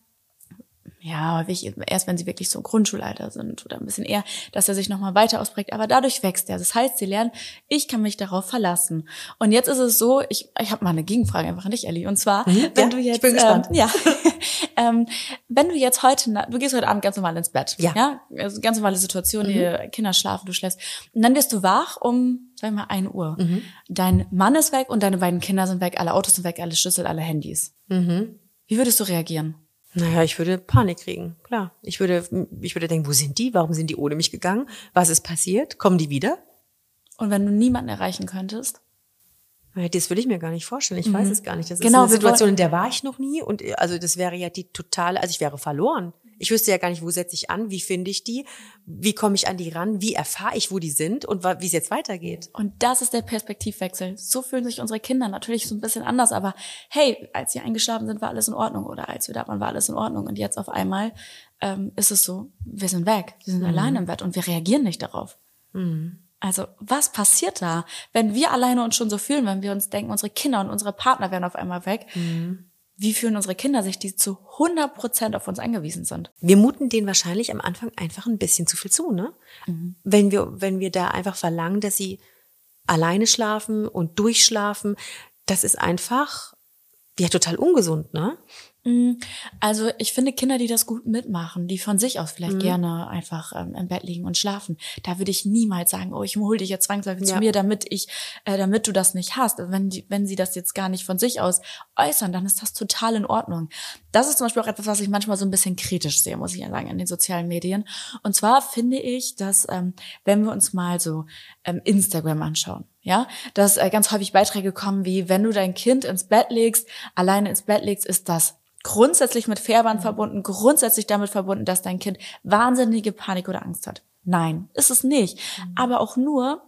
Speaker 2: ja, häufig erst wenn sie wirklich so im Grundschulalter sind oder ein bisschen eher, dass er sich nochmal weiter ausprägt. Aber dadurch wächst er. Das heißt, sie lernen, ich kann mich darauf verlassen. Und jetzt ist es so, ich, ich habe mal eine Gegenfrage einfach an dich, Ellie. Und zwar, mhm, wenn ja, du jetzt, ich bin gespannt. Ähm, ja, ähm, wenn du jetzt heute, du gehst heute Abend ganz normal ins Bett, ja, ja? Also ganz normale Situation, mhm. die Kinder schlafen, du schläfst, und dann wirst du wach um, sag mal, ein Uhr. Mhm. Dein Mann ist weg und deine beiden Kinder sind weg, alle Autos sind weg, alle Schlüssel, alle Handys. Mhm. Wie würdest du reagieren?
Speaker 1: Naja, ich würde Panik kriegen, klar. Ich würde, ich würde denken, wo sind die? Warum sind die ohne mich gegangen? Was ist passiert? Kommen die wieder?
Speaker 2: Und wenn du niemanden erreichen könntest?
Speaker 1: Das will ich mir gar nicht vorstellen. Ich weiß es gar nicht. Das
Speaker 2: Genau,
Speaker 1: ist
Speaker 2: wir
Speaker 1: eine Situation, in der war ich noch nie. Und äh, also das wäre ja die totale, also ich wäre verloren. Ich wüsste ja gar nicht, wo setze ich an, wie finde ich die, wie komme ich an die ran, wie erfahre ich, wo die sind und wie es jetzt weitergeht.
Speaker 2: Und das ist der Perspektivwechsel. So fühlen sich unsere Kinder natürlich so ein bisschen anders, aber hey, als sie eingeschlafen sind, war alles in Ordnung oder als wir da waren, war alles in Ordnung und jetzt auf einmal ähm, ist es so, wir sind weg, wir sind allein im Bett und wir reagieren nicht darauf. Also was passiert da, wenn wir alleine uns schon so fühlen, wenn wir uns denken, unsere Kinder und unsere Partner werden auf einmal weg? Wie fühlen unsere Kinder sich, die zu 100 Prozent auf uns angewiesen sind?
Speaker 1: Wir muten denen wahrscheinlich am Anfang einfach ein bisschen zu viel zu, ne? Wenn wir, wenn wir da einfach verlangen, dass sie alleine schlafen und durchschlafen, das ist einfach, ja, total ungesund, ne?
Speaker 2: Also ich finde Kinder, die das gut mitmachen, die von sich aus vielleicht gerne einfach ähm, im Bett liegen und schlafen, da würde ich niemals sagen, oh, ich hol dich jetzt zwangsläufig
Speaker 1: Ja.
Speaker 2: zu mir, damit ich, äh, damit du das nicht hast. Wenn die, wenn sie das jetzt gar nicht von sich aus äußern, dann ist das total in Ordnung. Das ist zum Beispiel auch etwas, was ich manchmal so ein bisschen kritisch sehe, muss ich ja sagen, in den sozialen Medien. Und zwar finde ich, dass ähm, wenn wir uns mal so ähm, Instagram anschauen, ja, dass äh, ganz häufig Beiträge kommen wie, wenn du dein Kind ins Bett legst, alleine ins Bett legst, ist das grundsätzlich mit Fährwand verbunden, grundsätzlich damit verbunden, dass dein Kind wahnsinnige Panik oder Angst hat. Nein, ist es nicht. Aber auch nur,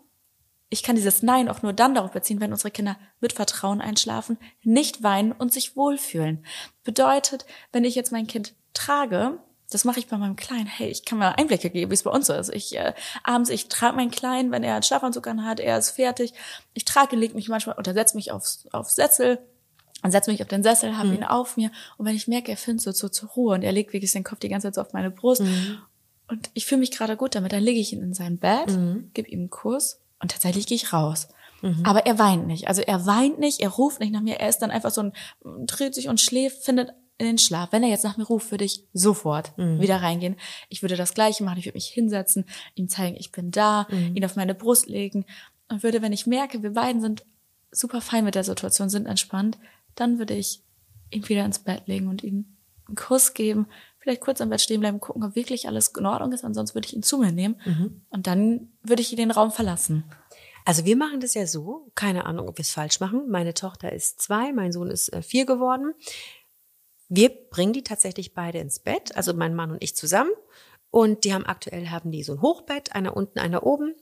Speaker 2: ich kann dieses Nein auch nur dann darauf beziehen, wenn unsere Kinder mit Vertrauen einschlafen, nicht weinen und sich wohlfühlen. Bedeutet, wenn ich jetzt mein Kind trage, das mache ich bei meinem Kleinen. Hey, ich kann mal Einblicke geben, wie es bei uns ist. Ich äh, abends, ich trage meinen Kleinen, wenn er einen Schlafanzug anhat, er ist fertig. Ich trage, leg mich manchmal oder setze mich aufs, aufs Sessel und setze mich auf den Sessel, habe ihn auf mir und wenn ich merke, er findet so, so zur Ruhe und er legt wirklich den Kopf die ganze Zeit so auf meine Brust und ich fühle mich gerade gut damit, dann lege ich ihn in sein Bett, gebe ihm einen Kuss und tatsächlich gehe ich raus. Aber er weint nicht. Also er weint nicht, er ruft nicht nach mir, er ist dann einfach so ein, dreht sich und schläft, findet in den Schlaf. Wenn er jetzt nach mir ruft, würde ich sofort wieder reingehen. Ich würde das Gleiche machen, ich würde mich hinsetzen, ihm zeigen, ich bin da, ihn auf meine Brust legen und würde, wenn ich merke, wir beiden sind super fein mit der Situation, sind entspannt, dann würde ich ihn wieder ins Bett legen und ihm einen Kuss geben, vielleicht kurz am Bett stehen bleiben, gucken, ob wirklich alles in Ordnung ist, ansonsten würde ich ihn zu mir nehmen und dann würde ich ihn den Raum verlassen.
Speaker 1: Also wir machen das ja so, keine Ahnung, ob wir es falsch machen. Meine Tochter ist zwei, mein Sohn ist äh, vier geworden. Wir bringen die tatsächlich beide ins Bett, also mein Mann und ich zusammen. Und die haben aktuell haben die so ein Hochbett, einer unten, einer oben.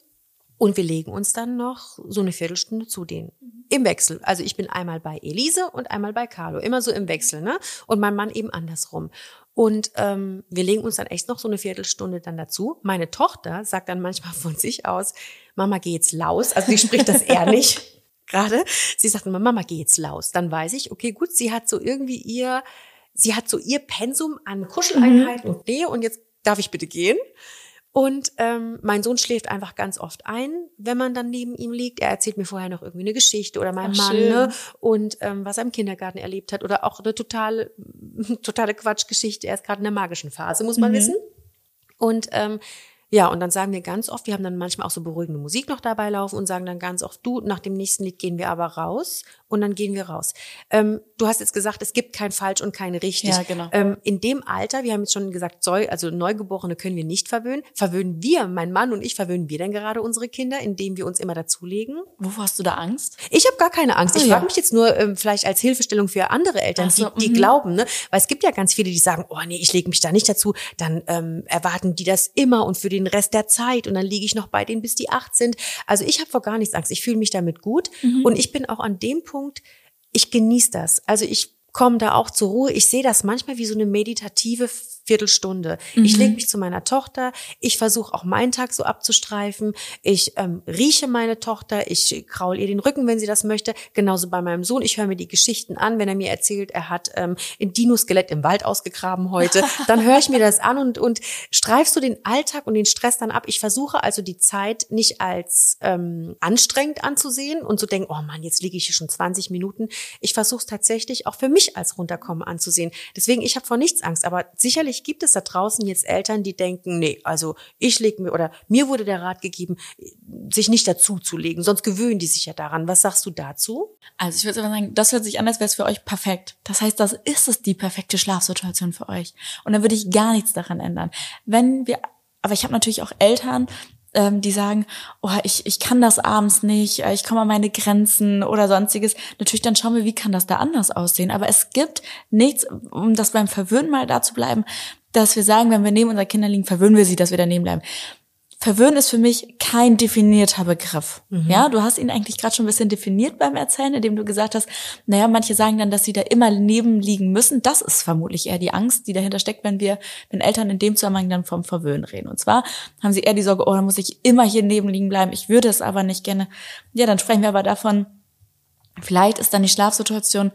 Speaker 1: Und wir legen uns dann noch so eine Viertelstunde zu denen. Im Wechsel. Also ich bin einmal bei Elise und einmal bei Carlo. Immer so im Wechsel, ne? Und mein Mann eben andersrum. Und ähm, wir legen uns dann echt noch so eine Viertelstunde dann dazu. Meine Tochter sagt dann manchmal von sich aus, Mama, geh jetzt laus. Also sie spricht das eher nicht gerade. Sie sagt immer, Mama, geh jetzt laus. Dann weiß ich, okay, gut, sie hat so irgendwie ihr, sie hat so ihr Pensum an Kuscheleinheiten und Nähe und jetzt darf ich bitte gehen. Und ähm, mein Sohn schläft einfach ganz oft ein, wenn man dann neben ihm liegt. Er erzählt mir vorher noch irgendwie eine Geschichte oder mein
Speaker 2: Ach,
Speaker 1: Mann
Speaker 2: schön.
Speaker 1: ne? und ähm, was er im Kindergarten erlebt hat oder auch eine totale, totale Quatschgeschichte. Er ist gerade in der magischen Phase, muss man wissen. Und ähm, ja, und dann sagen wir ganz oft, wir haben dann manchmal auch so beruhigende Musik noch dabei laufen und sagen dann ganz oft, du, nach dem nächsten Lied gehen wir aber raus und dann gehen wir raus. Ähm, du hast jetzt gesagt, es gibt kein falsch und kein richtig.
Speaker 2: Ja, genau.
Speaker 1: Ähm, in dem Alter, wir haben jetzt schon gesagt, also Neugeborene können wir nicht verwöhnen. Verwöhnen wir, mein Mann und ich, verwöhnen wir denn gerade unsere Kinder, indem wir uns immer dazulegen?
Speaker 2: Wovor hast du da Angst?
Speaker 1: Ich habe gar keine Angst. Ich
Speaker 2: Oh ja.
Speaker 1: frage mich jetzt nur ähm, vielleicht als Hilfestellung für andere Eltern,
Speaker 2: so,
Speaker 1: die, die
Speaker 2: mhm.
Speaker 1: glauben, ne? Weil es gibt ja ganz viele, die sagen, oh nee, ich lege mich da nicht dazu. Dann ähm, erwarten die das immer und für den Rest der Zeit und dann liege ich noch bei denen, bis die acht sind. Also ich habe vor gar nichts Angst. Ich fühle mich damit gut
Speaker 2: Mhm.
Speaker 1: und ich bin auch an dem Punkt, ich genieße das. Also ich komme da auch zur Ruhe. Ich sehe das manchmal wie so eine meditative Viertelstunde. Ich
Speaker 2: Mhm.
Speaker 1: lege mich zu meiner Tochter. Ich versuche auch meinen Tag so abzustreifen. Ich ähm, rieche meine Tochter. Ich kraul ihr den Rücken, wenn sie das möchte. Genauso bei meinem Sohn. Ich höre mir die Geschichten an, wenn er mir erzählt, er hat ähm, ein Dinoskelett im Wald ausgegraben heute. Dann höre ich mir das an und, und streif so den Alltag und den Stress dann ab. Ich versuche also die Zeit nicht als ähm, anstrengend anzusehen und zu denken, oh Mann, jetzt liege ich hier schon 20 Minuten. Ich versuche es tatsächlich auch für mich als runterkommen anzusehen. Deswegen, ich habe vor nichts Angst. Aber sicherlich gibt es da draußen jetzt Eltern, die denken, nee, also ich lege mir oder mir wurde der Rat gegeben, sich nicht dazu zu legen, sonst gewöhnen die sich ja daran. Was sagst du dazu?
Speaker 2: Also ich würde sagen, das hört sich an, als wäre es für euch perfekt. Das heißt, das ist es die perfekte Schlafsituation für euch. Und dann würde ich gar nichts daran ändern. Wenn wir, aber ich habe natürlich auch Eltern, ähm, die sagen, oh, ich, ich kann das abends nicht, äh, ich komme an meine Grenzen oder sonstiges. Natürlich, dann schauen wir, wie kann das da anders aussehen. Aber es gibt nichts, um das beim Verwöhnen mal da zu bleiben, dass wir sagen, wenn wir neben unseren Kindern liegen, verwöhnen wir sie, dass wir daneben bleiben. Verwöhnen ist für mich kein definierter Begriff. Mhm. Ja, du hast ihn eigentlich gerade schon ein bisschen definiert beim Erzählen, indem du gesagt hast, naja, manche sagen dann, dass sie da immer neben liegen müssen. Das ist vermutlich eher die Angst, die dahinter steckt, wenn wir, wenn Eltern in dem Zusammenhang dann vom Verwöhnen reden. Und zwar haben sie eher die Sorge, oh, da muss ich immer hier neben liegen bleiben. Ich würde es aber nicht gerne. Ja, dann sprechen wir aber davon, vielleicht ist dann die Schlafsituation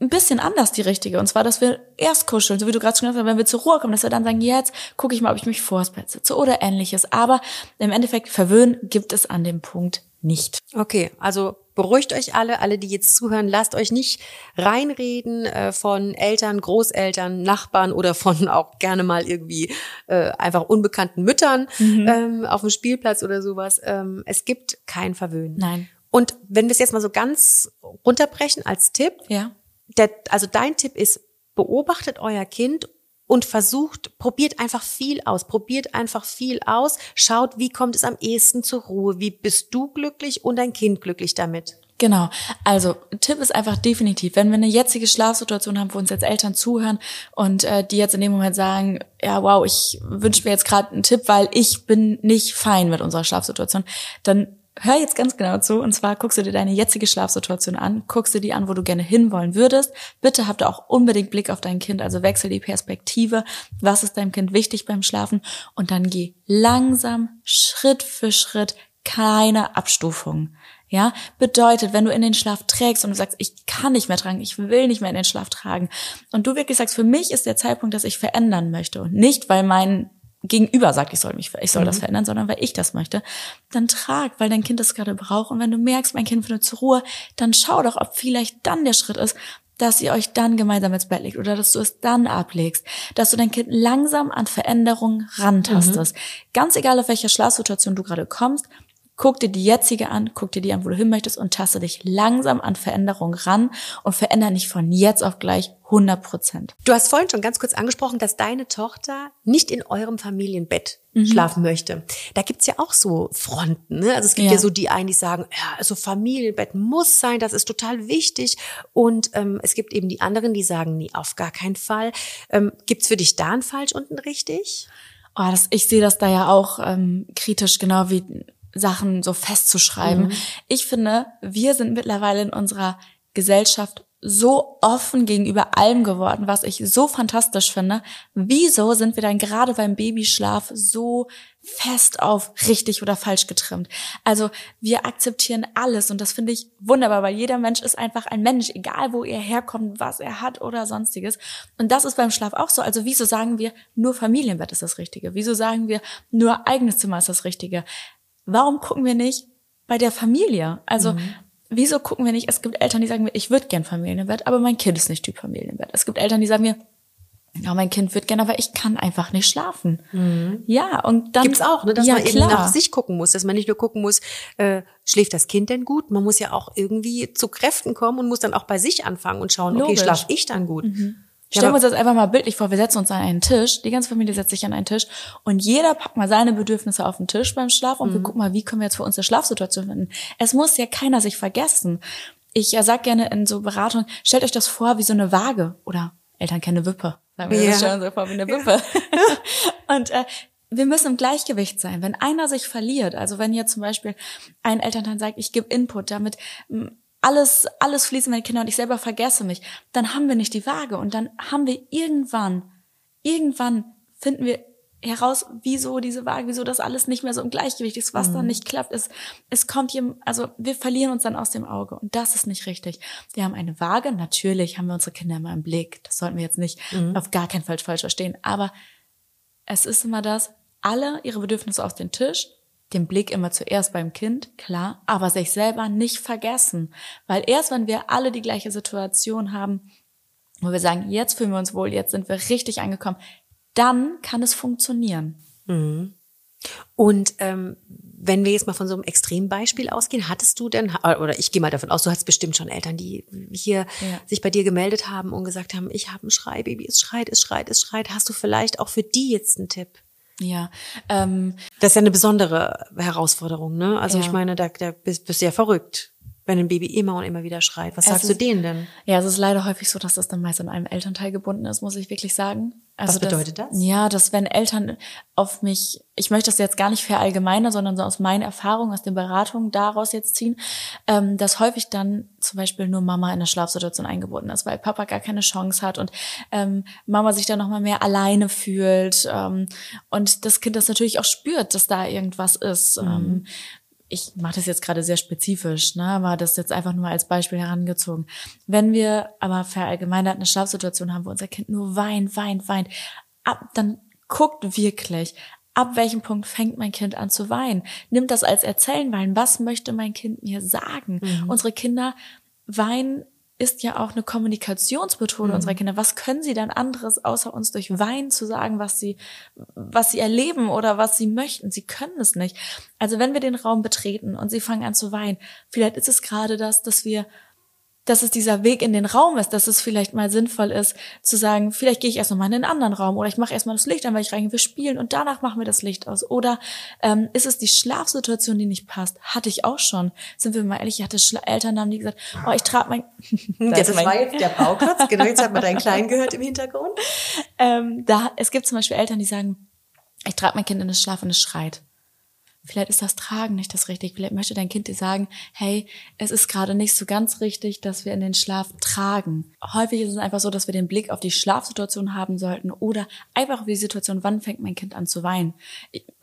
Speaker 2: ein bisschen anders die richtige. Und zwar, dass wir erst kuscheln, so wie du gerade schon gesagt hast, wenn wir zur Ruhe kommen, dass wir dann sagen, jetzt gucke ich mal, ob ich mich vors Bett sitze oder ähnliches. Aber im Endeffekt verwöhnen gibt es an dem Punkt nicht.
Speaker 1: Okay, also beruhigt euch alle, alle, die jetzt zuhören, lasst euch nicht reinreden äh, von Eltern, Großeltern, Nachbarn oder von auch gerne mal irgendwie äh, einfach unbekannten Müttern mhm. ähm, auf dem Spielplatz oder sowas. Ähm, es gibt kein Verwöhnen.
Speaker 2: Nein.
Speaker 1: Und wenn wir es jetzt mal so ganz runterbrechen als Tipp,
Speaker 2: ja
Speaker 1: der, also dein Tipp ist, beobachtet euer Kind und versucht, probiert einfach viel aus, probiert einfach viel aus, schaut, wie kommt es am ehesten zur Ruhe, wie bist du glücklich und dein Kind glücklich damit.
Speaker 2: Genau. Also Tipp ist einfach definitiv, wenn wir eine jetzige Schlafsituation haben, wo uns jetzt Eltern zuhören und äh, die jetzt in dem Moment sagen, ja wow, ich wünsche mir jetzt gerade einen Tipp, weil ich bin nicht fein mit unserer Schlafsituation, dann hör jetzt ganz genau zu. Und zwar guckst du dir deine jetzige Schlafsituation an, guckst du die an, wo du gerne hinwollen würdest. Bitte habt auch unbedingt Blick auf dein Kind, also wechsel die Perspektive. Was ist deinem Kind wichtig beim Schlafen? Und dann geh langsam, Schritt für Schritt, keine Abstufung. Ja, bedeutet, wenn du in den Schlaf trägst und du sagst, ich kann nicht mehr tragen, ich will nicht mehr in den Schlaf tragen und du wirklich sagst, für mich ist der Zeitpunkt, dass ich verändern möchte und nicht, weil mein Gegenüber sagt, ich soll mich, ich soll mhm. das verändern, sondern weil ich das möchte, dann trag, weil dein Kind das gerade braucht. Und wenn du merkst, mein Kind findet zur Ruhe, dann schau doch, ob vielleicht dann der Schritt ist, dass ihr euch dann gemeinsam ins Bett legt oder dass du es dann ablegst, dass du dein Kind langsam an Veränderungen rantastest. Mhm. Ganz egal, auf welcher Schlafsituation du gerade kommst, Guck dir die jetzige an, guck dir die an, wo du hin möchtest und taste dich langsam an Veränderungen ran und veränder nicht von jetzt auf gleich 100 Prozent.
Speaker 1: Du hast vorhin schon ganz kurz angesprochen, dass deine Tochter nicht in eurem Familienbett mhm. schlafen möchte. Da gibt's ja auch so Fronten. Ne? Also es gibt ja. ja. so die einen, die sagen, ja, also Familienbett muss sein, das ist total wichtig. Und ähm, es gibt eben die anderen, die sagen, nee, auf gar keinen Fall. Ähm, gibt's für dich da ein falsch und ein richtig?
Speaker 2: Oh, das, ich sehe das da ja auch ähm, kritisch, genau wie Sachen so festzuschreiben. Mhm. Ich finde, wir sind mittlerweile in unserer Gesellschaft so offen gegenüber allem geworden, was ich so fantastisch finde. Wieso sind wir dann gerade beim Babyschlaf so fest auf richtig oder falsch getrimmt? Also wir akzeptieren alles und das finde ich wunderbar, weil jeder Mensch ist einfach ein Mensch, egal wo er herkommt, was er hat oder sonstiges. Und das ist beim Schlaf auch so. Also wieso sagen wir, nur Familienbett ist das Richtige? Wieso sagen wir, nur eigenes Zimmer ist das Richtige? Warum gucken wir nicht bei der Familie? Also mhm. wieso gucken wir nicht, es gibt Eltern, die sagen mir, ich würde gern Familienbett, aber mein Kind ist nicht Typ Familienbett. Es gibt Eltern, die sagen mir, ja, mein Kind wird gern, aber ich kann einfach nicht schlafen. Mhm. Ja, und dann
Speaker 1: gibt's auch, ne, dass ja, man eben klar. nach sich gucken muss, dass man nicht nur gucken muss, äh, schläft das Kind denn gut? Man muss ja auch irgendwie zu Kräften kommen und muss dann auch bei sich anfangen und schauen, Logisch. okay, schlaf ich dann gut? Mhm.
Speaker 2: Stellen wir uns das einfach mal bildlich vor, wir setzen uns an einen Tisch, die ganze Familie setzt sich an einen Tisch und jeder packt mal seine Bedürfnisse auf den Tisch beim Schlaf und mhm. wir gucken mal, wie können wir jetzt für uns eine Schlafsituation finden. Es muss ja keiner sich vergessen. Ich ja, sag gerne in so Beratungen, stellt euch das vor wie so eine Waage oder Eltern kennen eine Wippe. Sagen wir yeah. das so vor wie eine Wippe. und äh, wir müssen im Gleichgewicht sein. Wenn einer sich verliert, also wenn ihr zum Beispiel ein Elternteil sagt, ich gebe Input, damit alles, alles fließt meine Kinder und ich selber vergesse mich, dann haben wir nicht die Waage und dann haben wir irgendwann, irgendwann finden wir heraus, wieso diese Waage, wieso das alles nicht mehr so im Gleichgewicht ist, was mhm. dann nicht klappt. Es, es kommt hier, also wir verlieren uns dann aus dem Auge und das ist nicht richtig. Wir haben eine Waage, natürlich haben wir unsere Kinder immer im Blick, das sollten wir jetzt nicht mhm. auf gar keinen Fall falsch verstehen, aber es ist immer das, alle ihre Bedürfnisse auf den Tisch den Blick immer zuerst beim Kind, klar, aber sich selber nicht vergessen. Weil erst wenn wir alle die gleiche Situation haben, wo wir sagen, jetzt fühlen wir uns wohl, jetzt sind wir richtig angekommen, dann kann es funktionieren.
Speaker 1: Mhm. Und ähm, wenn wir jetzt mal von so einem Extrembeispiel ausgehen, hattest du denn, oder ich gehe mal davon aus, du hast bestimmt schon Eltern, die hier ja. sich bei dir gemeldet haben und gesagt haben, ich habe ein Schreibaby, es schreit, es schreit, es schreit. Hast du vielleicht auch für die jetzt einen Tipp?
Speaker 2: Ja, ähm,
Speaker 1: Das ist ja eine besondere Herausforderung, ne? Also
Speaker 2: Ja.
Speaker 1: ich meine, da, da bist, bist du ja verrückt, wenn ein Baby immer und immer wieder schreit. Was
Speaker 2: Es
Speaker 1: sagst du
Speaker 2: ist-
Speaker 1: denen denn?
Speaker 2: Ja, es ist leider häufig so, dass das dann meist an einem Elternteil gebunden ist, muss ich wirklich sagen. Also
Speaker 1: Was bedeutet das?
Speaker 2: Ja, dass wenn Eltern auf mich, ich möchte das jetzt gar nicht verallgemeinern, sondern so aus meinen Erfahrungen, aus den Beratungen daraus jetzt ziehen, ähm, dass häufig dann zum Beispiel nur Mama in eine Schlafsituation eingebunden ist, weil Papa gar keine Chance hat und ähm, Mama sich dann nochmal mehr alleine fühlt ähm, und das Kind das natürlich auch spürt, dass da irgendwas ist.
Speaker 1: Mhm.
Speaker 2: Ich mache das jetzt gerade sehr spezifisch, ne, aber das jetzt einfach nur als Beispiel herangezogen. Wenn wir aber verallgemeinert eine Schlafsituation haben, wo unser Kind nur weint, weint, weint, ab, dann guckt wirklich, ab welchem Punkt fängt mein Kind an zu weinen. Nimmt das als Erzählen weinen. Was möchte mein Kind mir sagen? Unsere Kinder weinen ist ja auch eine Kommunikationsmethode unserer Kinder. Was können sie dann anderes außer uns durch Weinen zu sagen, was sie, was sie erleben oder was sie möchten? Sie können es nicht. Also wenn wir den Raum betreten und sie fangen an zu weinen, vielleicht ist es gerade das, dass wir dass es dieser Weg in den Raum ist, dass es vielleicht mal sinnvoll ist, zu sagen, vielleicht gehe ich erst noch mal in einen anderen Raum oder ich mache erst mal das Licht an, weil ich reingehe, wir spielen und danach machen wir das Licht aus. Oder ähm, ist es die Schlafsituation, die nicht passt? Hatte ich auch schon. Sind wir mal ehrlich, ich hatte Schla Eltern, haben die gesagt, oh, ich trage mein... Da
Speaker 1: Das,
Speaker 2: ist mein-
Speaker 1: war jetzt der Bauklotz. Genau, jetzt hat man deinen Kleinen gehört im Hintergrund.
Speaker 2: ähm, da, es gibt zum Beispiel Eltern, die sagen, ich trage mein Kind in den Schlaf und es schreit. Vielleicht ist das Tragen nicht das Richtige. Vielleicht möchte dein Kind dir sagen, hey, es ist gerade nicht so ganz richtig, dass wir in den Schlaf tragen. Häufig ist es einfach so, dass wir den Blick auf die Schlafsituation haben sollten oder einfach auf die Situation, wann fängt mein Kind an zu weinen.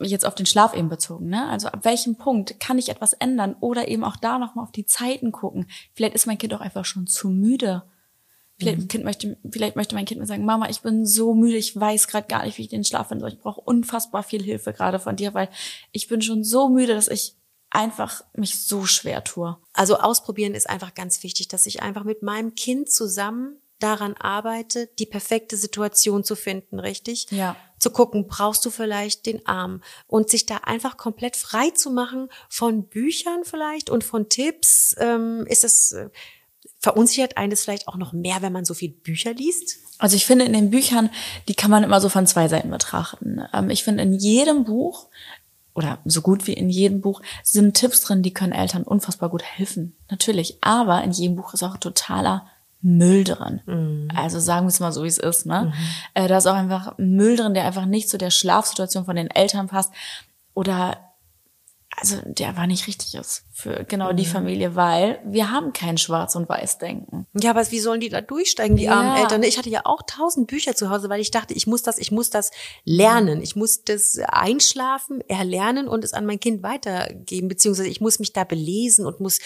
Speaker 2: Jetzt auf den Schlaf eben bezogen, ne? Also ab welchem Punkt kann ich etwas ändern oder eben auch da nochmal auf die Zeiten gucken. Vielleicht ist mein Kind auch einfach schon zu müde. Vielleicht, ein kind möchte, vielleicht möchte mein Kind mir sagen, Mama, ich bin so müde, ich weiß gerade gar nicht, wie ich den Schlaf finde. Ich brauche unfassbar viel Hilfe gerade von dir, weil ich bin schon so müde, dass ich einfach mich so schwer tue.
Speaker 1: Also ausprobieren ist einfach ganz wichtig, dass ich einfach mit meinem Kind zusammen daran arbeite, die perfekte Situation zu finden, richtig?
Speaker 2: Ja.
Speaker 1: Zu gucken, brauchst du vielleicht den Arm und sich da einfach komplett frei zu machen von Büchern vielleicht und von Tipps. Ähm, ist das verunsichert eines vielleicht auch noch mehr, wenn man so viel Bücher liest?
Speaker 2: Also ich finde in den Büchern, die kann man immer so von zwei Seiten betrachten. Ähm, ich finde in jedem Buch oder so gut wie in jedem Buch sind Tipps drin, die können Eltern unfassbar gut helfen. Natürlich. Aber in jedem Buch ist auch totaler Müll drin. Also sagen wir es mal so, wie es ist. Ne? Äh, da ist auch einfach Müll drin, der einfach nicht zu der Schlafsituation von den Eltern passt oder also der war nicht richtig ist für genau die Familie, weil wir haben kein Schwarz- und Weiß-Denken.
Speaker 1: Ja, aber wie sollen die da durchsteigen, die
Speaker 2: Ja.
Speaker 1: armen Eltern? Ich hatte ja auch tausend Bücher zu Hause, weil ich dachte, ich muss das, ich muss das lernen. Ich muss das einschlafen, erlernen und es an mein Kind weitergeben, beziehungsweise ich muss mich da belesen und muss,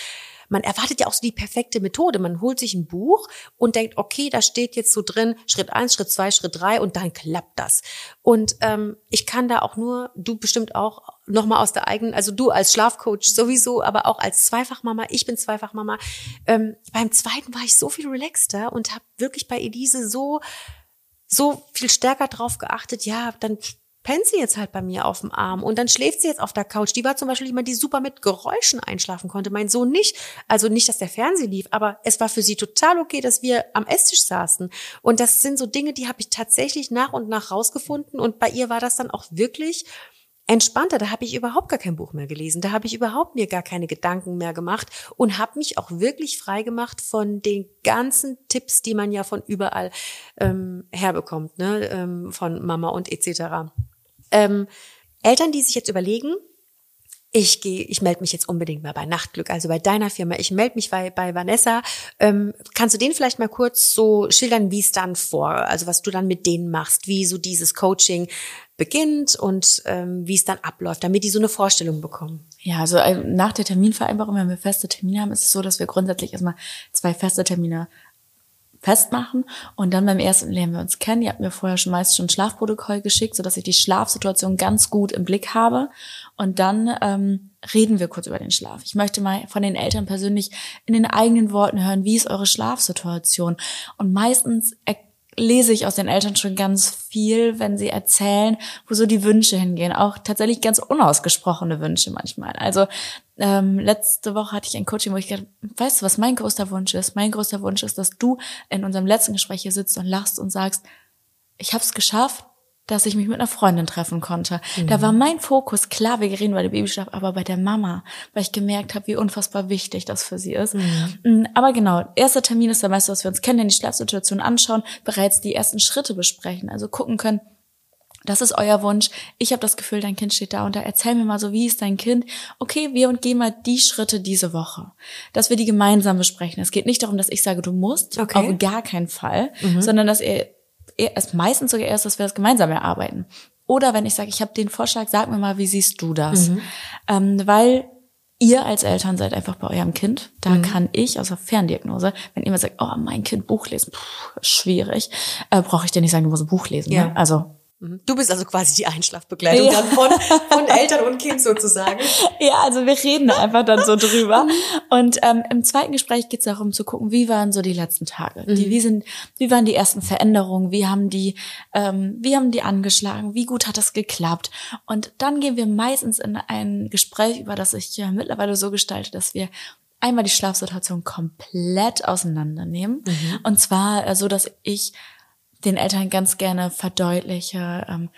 Speaker 1: man erwartet ja auch so die perfekte Methode. Man holt sich ein Buch und denkt, okay, da steht jetzt so drin, Schritt eins, Schritt zwei, Schritt drei und dann klappt das. Und ähm, ich kann da auch nur, du bestimmt auch, nochmal aus der eigenen, also du als Schlafcoach sowieso, aber auch als Zweifachmama, ich bin Zweifachmama. Ähm, beim zweiten war ich so viel relaxter und habe wirklich bei Elise so so viel stärker drauf geachtet, ja, dann pennt sie jetzt halt bei mir auf dem Arm und dann schläft sie jetzt auf der Couch. Die war zum Beispiel jemand, die super mit Geräuschen einschlafen konnte. Mein Sohn nicht. Also nicht, dass der Fernseher lief, aber es war für sie total okay, dass wir am Esstisch saßen. Und das sind so Dinge, die habe ich tatsächlich nach und nach rausgefunden. Und bei ihr war das dann auch wirklich entspannter. Da habe ich überhaupt gar kein Buch mehr gelesen. Da habe ich überhaupt mir gar keine Gedanken mehr gemacht und habe mich auch wirklich frei gemacht von den ganzen Tipps, die man ja von überall ähm, herbekommt, ne? ähm, von Mama und etc. Ähm, Eltern, die sich jetzt überlegen, ich gehe, ich melde mich jetzt unbedingt mal bei Nachtglück, also bei deiner Firma. Ich melde mich bei, bei Vanessa. Ähm, kannst du denen vielleicht mal kurz so schildern, wie es dann vor, also was du dann mit denen machst, wie so dieses Coaching beginnt und ähm, wie es dann abläuft, damit die so eine Vorstellung bekommen?
Speaker 2: Ja, also äh, nach der Terminvereinbarung, wenn wir feste Termine haben, ist es so, dass wir grundsätzlich erstmal zwei feste Termine festmachen und dann beim ersten lernen wir uns kennen. Ihr habt mir vorher schon meist schon Schlafprotokoll geschickt, sodass ich die Schlafsituation ganz gut im Blick habe und dann ähm, reden wir kurz über den Schlaf. Ich möchte mal von den Eltern persönlich in den eigenen Worten hören, wie ist eure Schlafsituation und meistens lese ich aus den Eltern schon ganz viel, wenn sie erzählen, wo so die Wünsche hingehen. Auch tatsächlich ganz unausgesprochene Wünsche manchmal. Also ähm, letzte Woche hatte ich ein Coaching, wo ich gedacht, weißt du, was mein größter Wunsch ist? Mein größter Wunsch ist, dass du in unserem letzten Gespräch hier sitzt und lachst und sagst, ich habe es geschafft, dass ich mich mit einer Freundin treffen konnte. Mhm. Da war mein Fokus, klar, wir reden bei der Babyschlaf, aber bei der Mama, weil ich gemerkt habe, wie unfassbar wichtig das für sie ist. Mhm. Mm, aber genau, erster Termin ist der meiste, was wir uns kennen, die Schlafsituation anschauen, bereits die ersten Schritte besprechen, also gucken können, das ist euer Wunsch. Ich habe das Gefühl, dein Kind steht da und da erzähl mir mal so, wie ist dein Kind? Okay, wir und gehen mal die Schritte diese Woche, dass wir die gemeinsam besprechen. Es geht nicht darum, dass ich sage, du musst, okay. auf gar keinen Fall, mhm. sondern dass ihr es meistens sogar erst, dass wir das gemeinsam erarbeiten. Oder wenn ich sage, ich habe den Vorschlag, sag mir mal, wie siehst du das? Mhm. Ähm, weil ihr als Eltern seid einfach bei eurem Kind. Da mhm. kann ich aus der Ferndiagnose, wenn jemand sagt, oh, mein Kind Buch lesen, puh, schwierig, äh, brauche ich dir nicht sagen, du musst ein Buch lesen. Ja. Ne? Also.
Speaker 1: Du bist also quasi die Einschlafbegleitung ja. dann von, von Eltern und Kind sozusagen.
Speaker 2: Ja, also wir reden einfach dann so drüber. Mhm. Und ähm, im zweiten Gespräch geht es darum zu gucken, wie waren so die letzten Tage? Mhm. Die, wie, sind, wie waren die ersten Veränderungen? Wie haben die, ähm, wie haben die angeschlagen? Wie gut hat das geklappt? Und dann gehen wir meistens in ein Gespräch, über das ich ja mittlerweile so gestalte, dass wir einmal die Schlafsituation komplett auseinandernehmen. Mhm. Und zwar äh, so, dass ich den Eltern ganz gerne verdeutliche, ähm,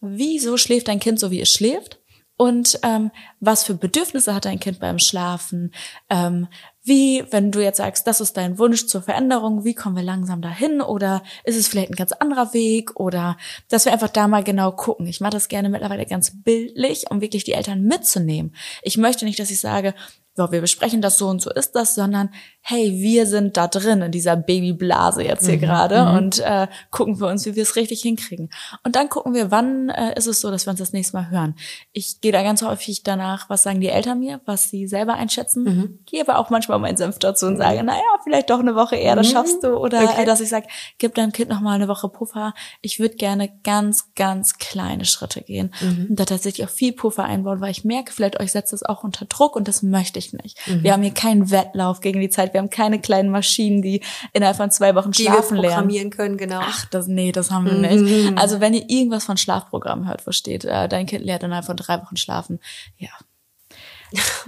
Speaker 2: wieso schläft dein Kind so, wie es schläft und ähm, was für Bedürfnisse hat dein Kind beim Schlafen, ähm, wie, wenn du jetzt sagst, das ist dein Wunsch zur Veränderung, wie kommen wir langsam dahin oder ist es vielleicht ein ganz anderer Weg oder dass wir einfach da mal genau gucken. Ich mache das gerne mittlerweile ganz bildlich, um wirklich die Eltern mitzunehmen. Ich möchte nicht, dass ich sage, so, wir besprechen das so und so ist das, sondern hey, wir sind da drin in dieser Babyblase jetzt hier mhm. gerade mhm. und äh, gucken wir uns, wie wir es richtig hinkriegen. Und dann gucken wir, wann äh, ist es so, dass wir uns das nächste Mal hören. Ich gehe da ganz häufig danach, was sagen die Eltern mir, was sie selber einschätzen. Mhm. Gehe aber auch manchmal meinen Senf dazu und sage, naja, vielleicht doch eine Woche eher, das mhm. schaffst du. Oder okay. äh, dass ich sage, gib deinem Kind noch mal eine Woche Puffer. Ich würde gerne ganz, ganz kleine Schritte gehen. Mhm. Und da tatsächlich auch viel Puffer einbauen, weil ich merke, vielleicht euch setzt das auch unter Druck und das möchte ich nicht. Mhm. Wir haben hier keinen Wettlauf gegen die Zeit wir haben keine kleinen Maschinen, die innerhalb von zwei Wochen schlafen
Speaker 1: die
Speaker 2: wir
Speaker 1: programmieren können, genau.
Speaker 2: Ach, das, nee, das haben wir mhm. nicht. Also wenn ihr irgendwas von Schlafprogrammen hört, wo steht, äh, dein Kind lernt innerhalb von drei Wochen schlafen, ja,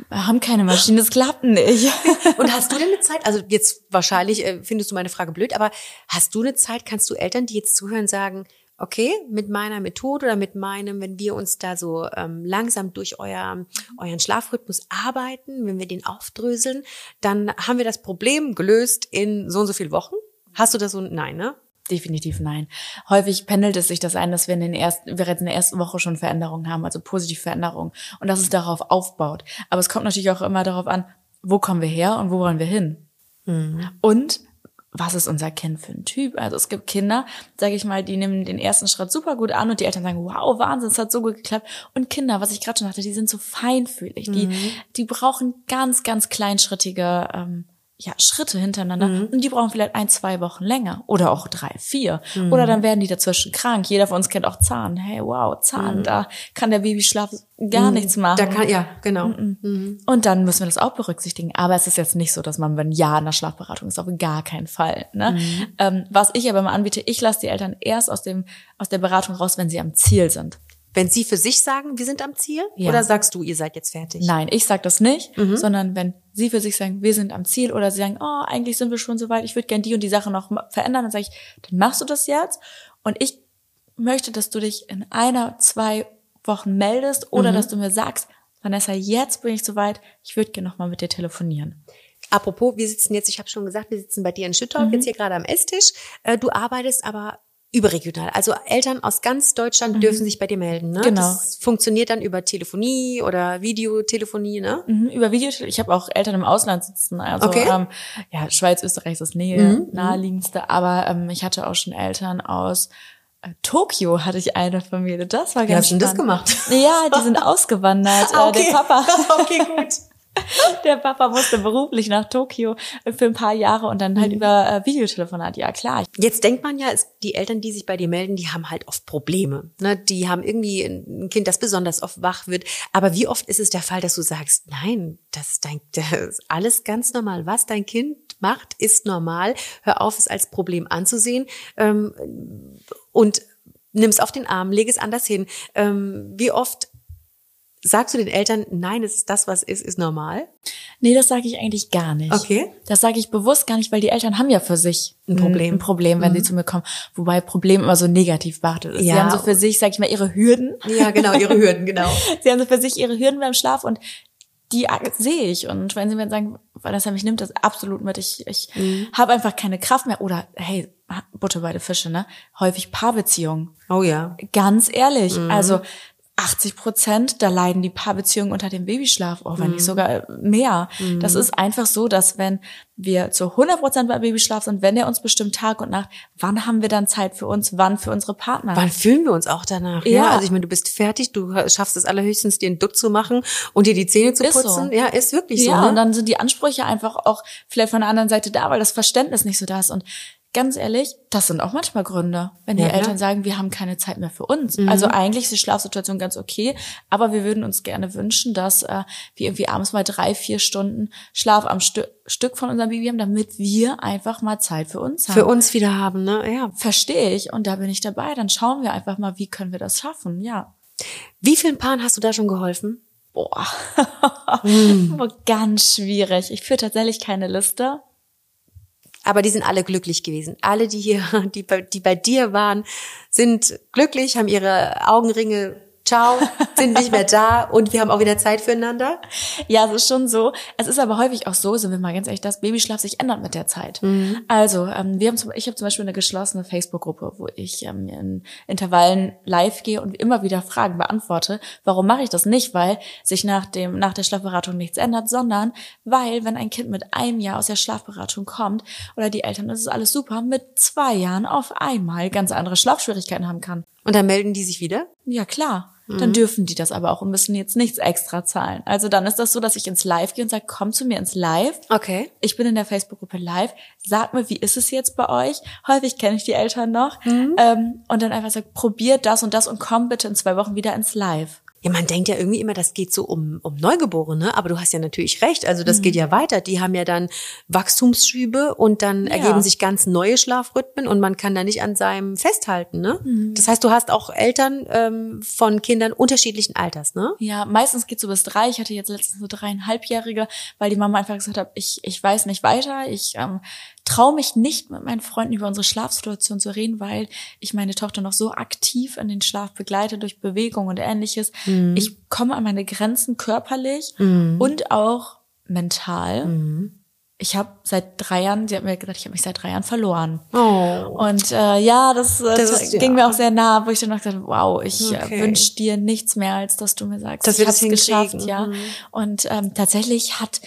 Speaker 2: wir haben keine Maschinen, das klappt nicht.
Speaker 1: Und hast du denn eine Zeit, also jetzt wahrscheinlich äh, findest du meine Frage blöd, aber hast du eine Zeit, kannst du Eltern, die jetzt zuhören, sagen, okay, mit meiner Methode oder mit meinem, wenn wir uns da so ähm, langsam durch euer, euren Schlafrhythmus arbeiten, wenn wir den aufdröseln, dann haben wir das Problem gelöst in so und so viel Wochen? Hast du das so? Nein, ne?
Speaker 2: Definitiv nein. Häufig pendelt es sich das ein, dass wir in den ersten, bereits in der ersten Woche schon Veränderungen haben, also positive Veränderungen und dass es darauf aufbaut. Aber es kommt natürlich auch immer darauf an, wo kommen wir her und wo wollen wir hin? Mhm. Und was ist unser Kind für ein Typ? Also es gibt Kinder, sage ich mal, die nehmen den ersten Schritt super gut an und die Eltern sagen, wow, Wahnsinn, es hat so gut geklappt. Und Kinder, was ich gerade schon hatte, die sind so feinfühlig. Mhm. Die, die brauchen ganz, ganz kleinschrittige ähm, ja, Schritte hintereinander mhm. und die brauchen vielleicht ein, zwei Wochen länger oder auch drei, vier. Mhm. Oder dann werden die dazwischen krank. Jeder von uns kennt auch Zahn. Hey, wow, Zahn, mhm. da kann der Babyschlaf gar mhm. nichts machen.
Speaker 1: Da kann, ja, genau.
Speaker 2: Mhm. Mhm. Und dann müssen wir das auch berücksichtigen. Aber es ist jetzt nicht so, dass man, wenn ja in der Schlafberatung ist, auf gar keinen Fall. Ne? Ähm, was ich aber mal anbiete, ich lasse die Eltern erst aus dem, aus der Beratung raus, wenn sie am Ziel sind.
Speaker 1: Wenn sie für sich sagen, wir sind am Ziel? Ja. Oder sagst du, ihr seid jetzt fertig?
Speaker 2: Nein, ich sag das nicht, mhm. sondern wenn sie für sich sagen, wir sind am Ziel oder sie sagen, oh, eigentlich sind wir schon so weit, ich würde gern die und die Sache noch verändern, dann sage ich, dann machst du das jetzt und ich möchte, dass du dich in einer, zwei Wochen meldest oder mhm. dass du mir sagst, Vanessa, jetzt bin ich so weit, ich würde gerne noch mal mit dir telefonieren.
Speaker 1: Apropos, wir sitzen jetzt, ich habe schon gesagt, wir sitzen bei dir in Schüttorf, mhm. jetzt hier gerade am Esstisch. Äh, du arbeitest aber überregional. Also Eltern aus ganz Deutschland mhm. dürfen sich bei dir melden. Ne?
Speaker 2: Genau.
Speaker 1: Das funktioniert dann über Telefonie oder Videotelefonie, ne?
Speaker 2: Mhm, über Videotelefonie. Ich habe auch Eltern im Ausland sitzen. Also okay. ähm, ja, Schweiz, Österreich ist das Nähe, mhm. naheliegendste. Aber ähm, ich hatte auch schon Eltern aus äh, Tokio hatte ich eine Familie. Das war ganz Wie hast
Speaker 1: du das gemacht?
Speaker 2: Ja, die sind ausgewandert. okay. Äh, der Papa.
Speaker 1: okay, gut.
Speaker 2: Der Papa musste beruflich nach Tokio für ein paar Jahre und dann halt mhm. über äh, Videotelefonat. Ja, klar.
Speaker 1: Jetzt denkt man ja, die Eltern, die sich bei dir melden, die haben halt oft Probleme. Ne? Die haben irgendwie ein Kind, das besonders oft wach wird. Aber wie oft ist es der Fall, dass du sagst, nein, das ist, dein, das ist alles ganz normal. Was dein Kind macht, ist normal. Hör auf, es als Problem anzusehen. Ähm, und nimm es auf den Arm, leg es anders hin. Ähm, wie oft Sagst du den Eltern, nein, es ist das, was ist, ist normal?
Speaker 2: Nee, das sage ich eigentlich gar nicht.
Speaker 1: Okay.
Speaker 2: Das sage ich bewusst gar nicht, weil die Eltern haben ja für sich ein Problem, ein Problem, wenn sie zu mir kommen. Wobei Problem immer so negativ behaftet ist. Sie
Speaker 1: Ja.
Speaker 2: haben so für sich, sag ich mal, ihre Hürden.
Speaker 1: Ja, genau, ihre Hürden, genau.
Speaker 2: Sie haben so für sich ihre Hürden beim Schlaf und die sehe ich. Und wenn sie mir sagen, Vanessa, mich nimmt das absolut mit, ich, ich habe einfach keine Kraft mehr. Oder hey, Butter bei den Fische, ne? Häufig Paarbeziehungen.
Speaker 1: Oh ja.
Speaker 2: Ganz ehrlich, also 80 Prozent, da leiden die Paarbeziehungen unter dem Babyschlaf, oh, wenn nicht sogar mehr. Das ist einfach so, dass wenn wir zu 100 Prozent bei Babyschlaf sind, wenn er uns bestimmt Tag und Nacht, wann haben wir dann Zeit für uns, wann für unsere Partner?
Speaker 1: Wann fühlen wir uns auch danach? Ja.
Speaker 2: Ja.
Speaker 1: Also ich meine, du bist fertig, du schaffst es allerhöchstens, dir einen Dutt zu machen und dir die Zähne zu
Speaker 2: Ist so.
Speaker 1: putzen. Ja, ist wirklich
Speaker 2: ja,
Speaker 1: so. Ne?
Speaker 2: und dann sind die Ansprüche einfach auch vielleicht von der anderen Seite da, weil das Verständnis nicht so da ist. Und ganz ehrlich, das sind auch manchmal Gründe, wenn die
Speaker 1: Ja.
Speaker 2: Eltern sagen, wir haben keine Zeit mehr für uns. Also eigentlich ist die Schlafsituation ganz okay, aber wir würden uns gerne wünschen, dass äh, wir irgendwie abends mal drei, vier Stunden Schlaf am Stü Stück von unserem Baby haben, damit wir einfach mal Zeit für uns haben.
Speaker 1: Für uns wieder haben, ne? Ja.
Speaker 2: Verstehe ich und da bin ich dabei. Dann schauen wir einfach mal, wie können wir das schaffen. Ja.
Speaker 1: Wie vielen Paaren hast du da schon geholfen?
Speaker 2: Boah. Boah, ganz schwierig. Ich führe tatsächlich keine Liste.
Speaker 1: Aber die sind alle glücklich gewesen. Alle, die hier, die bei, die bei dir waren, sind glücklich, haben ihre Augenringe, ciao, sind nicht mehr da und wir haben auch wieder Zeit füreinander.
Speaker 2: Ja, es ist schon so. Es ist aber häufig auch so, sind wir mal ganz ehrlich, dass Babyschlaf sich ändert mit der Zeit. Also, ähm, wir haben zum, ich habe zum Beispiel eine geschlossene Facebook-Gruppe, wo ich ähm, in Intervallen live gehe und immer wieder Fragen beantworte. Warum mache ich das nicht? Weil sich nach dem nach der Schlafberatung nichts ändert, sondern weil, wenn ein Kind mit einem Jahr aus der Schlafberatung kommt oder die Eltern, das ist alles super, mit zwei Jahren auf einmal ganz andere Schlafschwierigkeiten haben kann.
Speaker 1: Und dann melden die sich wieder?
Speaker 2: Ja, klar. Dann dürfen die das aber auch und müssen jetzt nichts extra zahlen. Also dann ist das so, dass ich ins Live gehe und sage, komm zu mir ins Live.
Speaker 1: Okay.
Speaker 2: Ich bin in der Facebook-Gruppe live. Sag mir, wie ist es jetzt bei euch? Häufig kenne ich die Eltern noch. Ähm, und dann einfach sag, probiert das und das und komm bitte in zwei Wochen wieder ins Live.
Speaker 1: Ja, man denkt ja irgendwie immer, das geht so um, um Neugeborene, aber du hast ja natürlich recht. Also das geht ja weiter. Die haben ja dann Wachstumsschübe und dann
Speaker 2: Ja.
Speaker 1: ergeben sich ganz neue Schlafrhythmen und man kann da nicht an seinem festhalten. Ne? Das heißt, du hast auch Eltern ähm, von Kindern unterschiedlichen Alters, ne?
Speaker 2: Ja, meistens geht's so bis drei. Ich hatte jetzt letztens eine dreieinhalbjährige, weil die Mama einfach gesagt hat, ich, ich weiß nicht weiter. Ich ähm, traue mich nicht, mit meinen Freunden über unsere Schlafsituation zu reden, weil ich meine Tochter noch so aktiv in den Schlaf begleite durch Bewegung und ähnliches. Ich komme an meine Grenzen körperlich und auch mental. Ich habe seit drei Jahren, sie hat mir gesagt, ich habe mich seit drei Jahren verloren.
Speaker 1: Oh.
Speaker 2: Und äh, ja, das, äh,
Speaker 1: Das ist-
Speaker 2: ging
Speaker 1: ja.
Speaker 2: mir auch sehr nah, wo ich dann noch gesagt habe, wow, ich
Speaker 1: Okay.
Speaker 2: äh, wünsche dir nichts mehr, als dass du mir sagst,
Speaker 1: Dass
Speaker 2: ich
Speaker 1: das
Speaker 2: habe es geschafft, ja.
Speaker 1: Mhm.
Speaker 2: Und ähm, tatsächlich hat,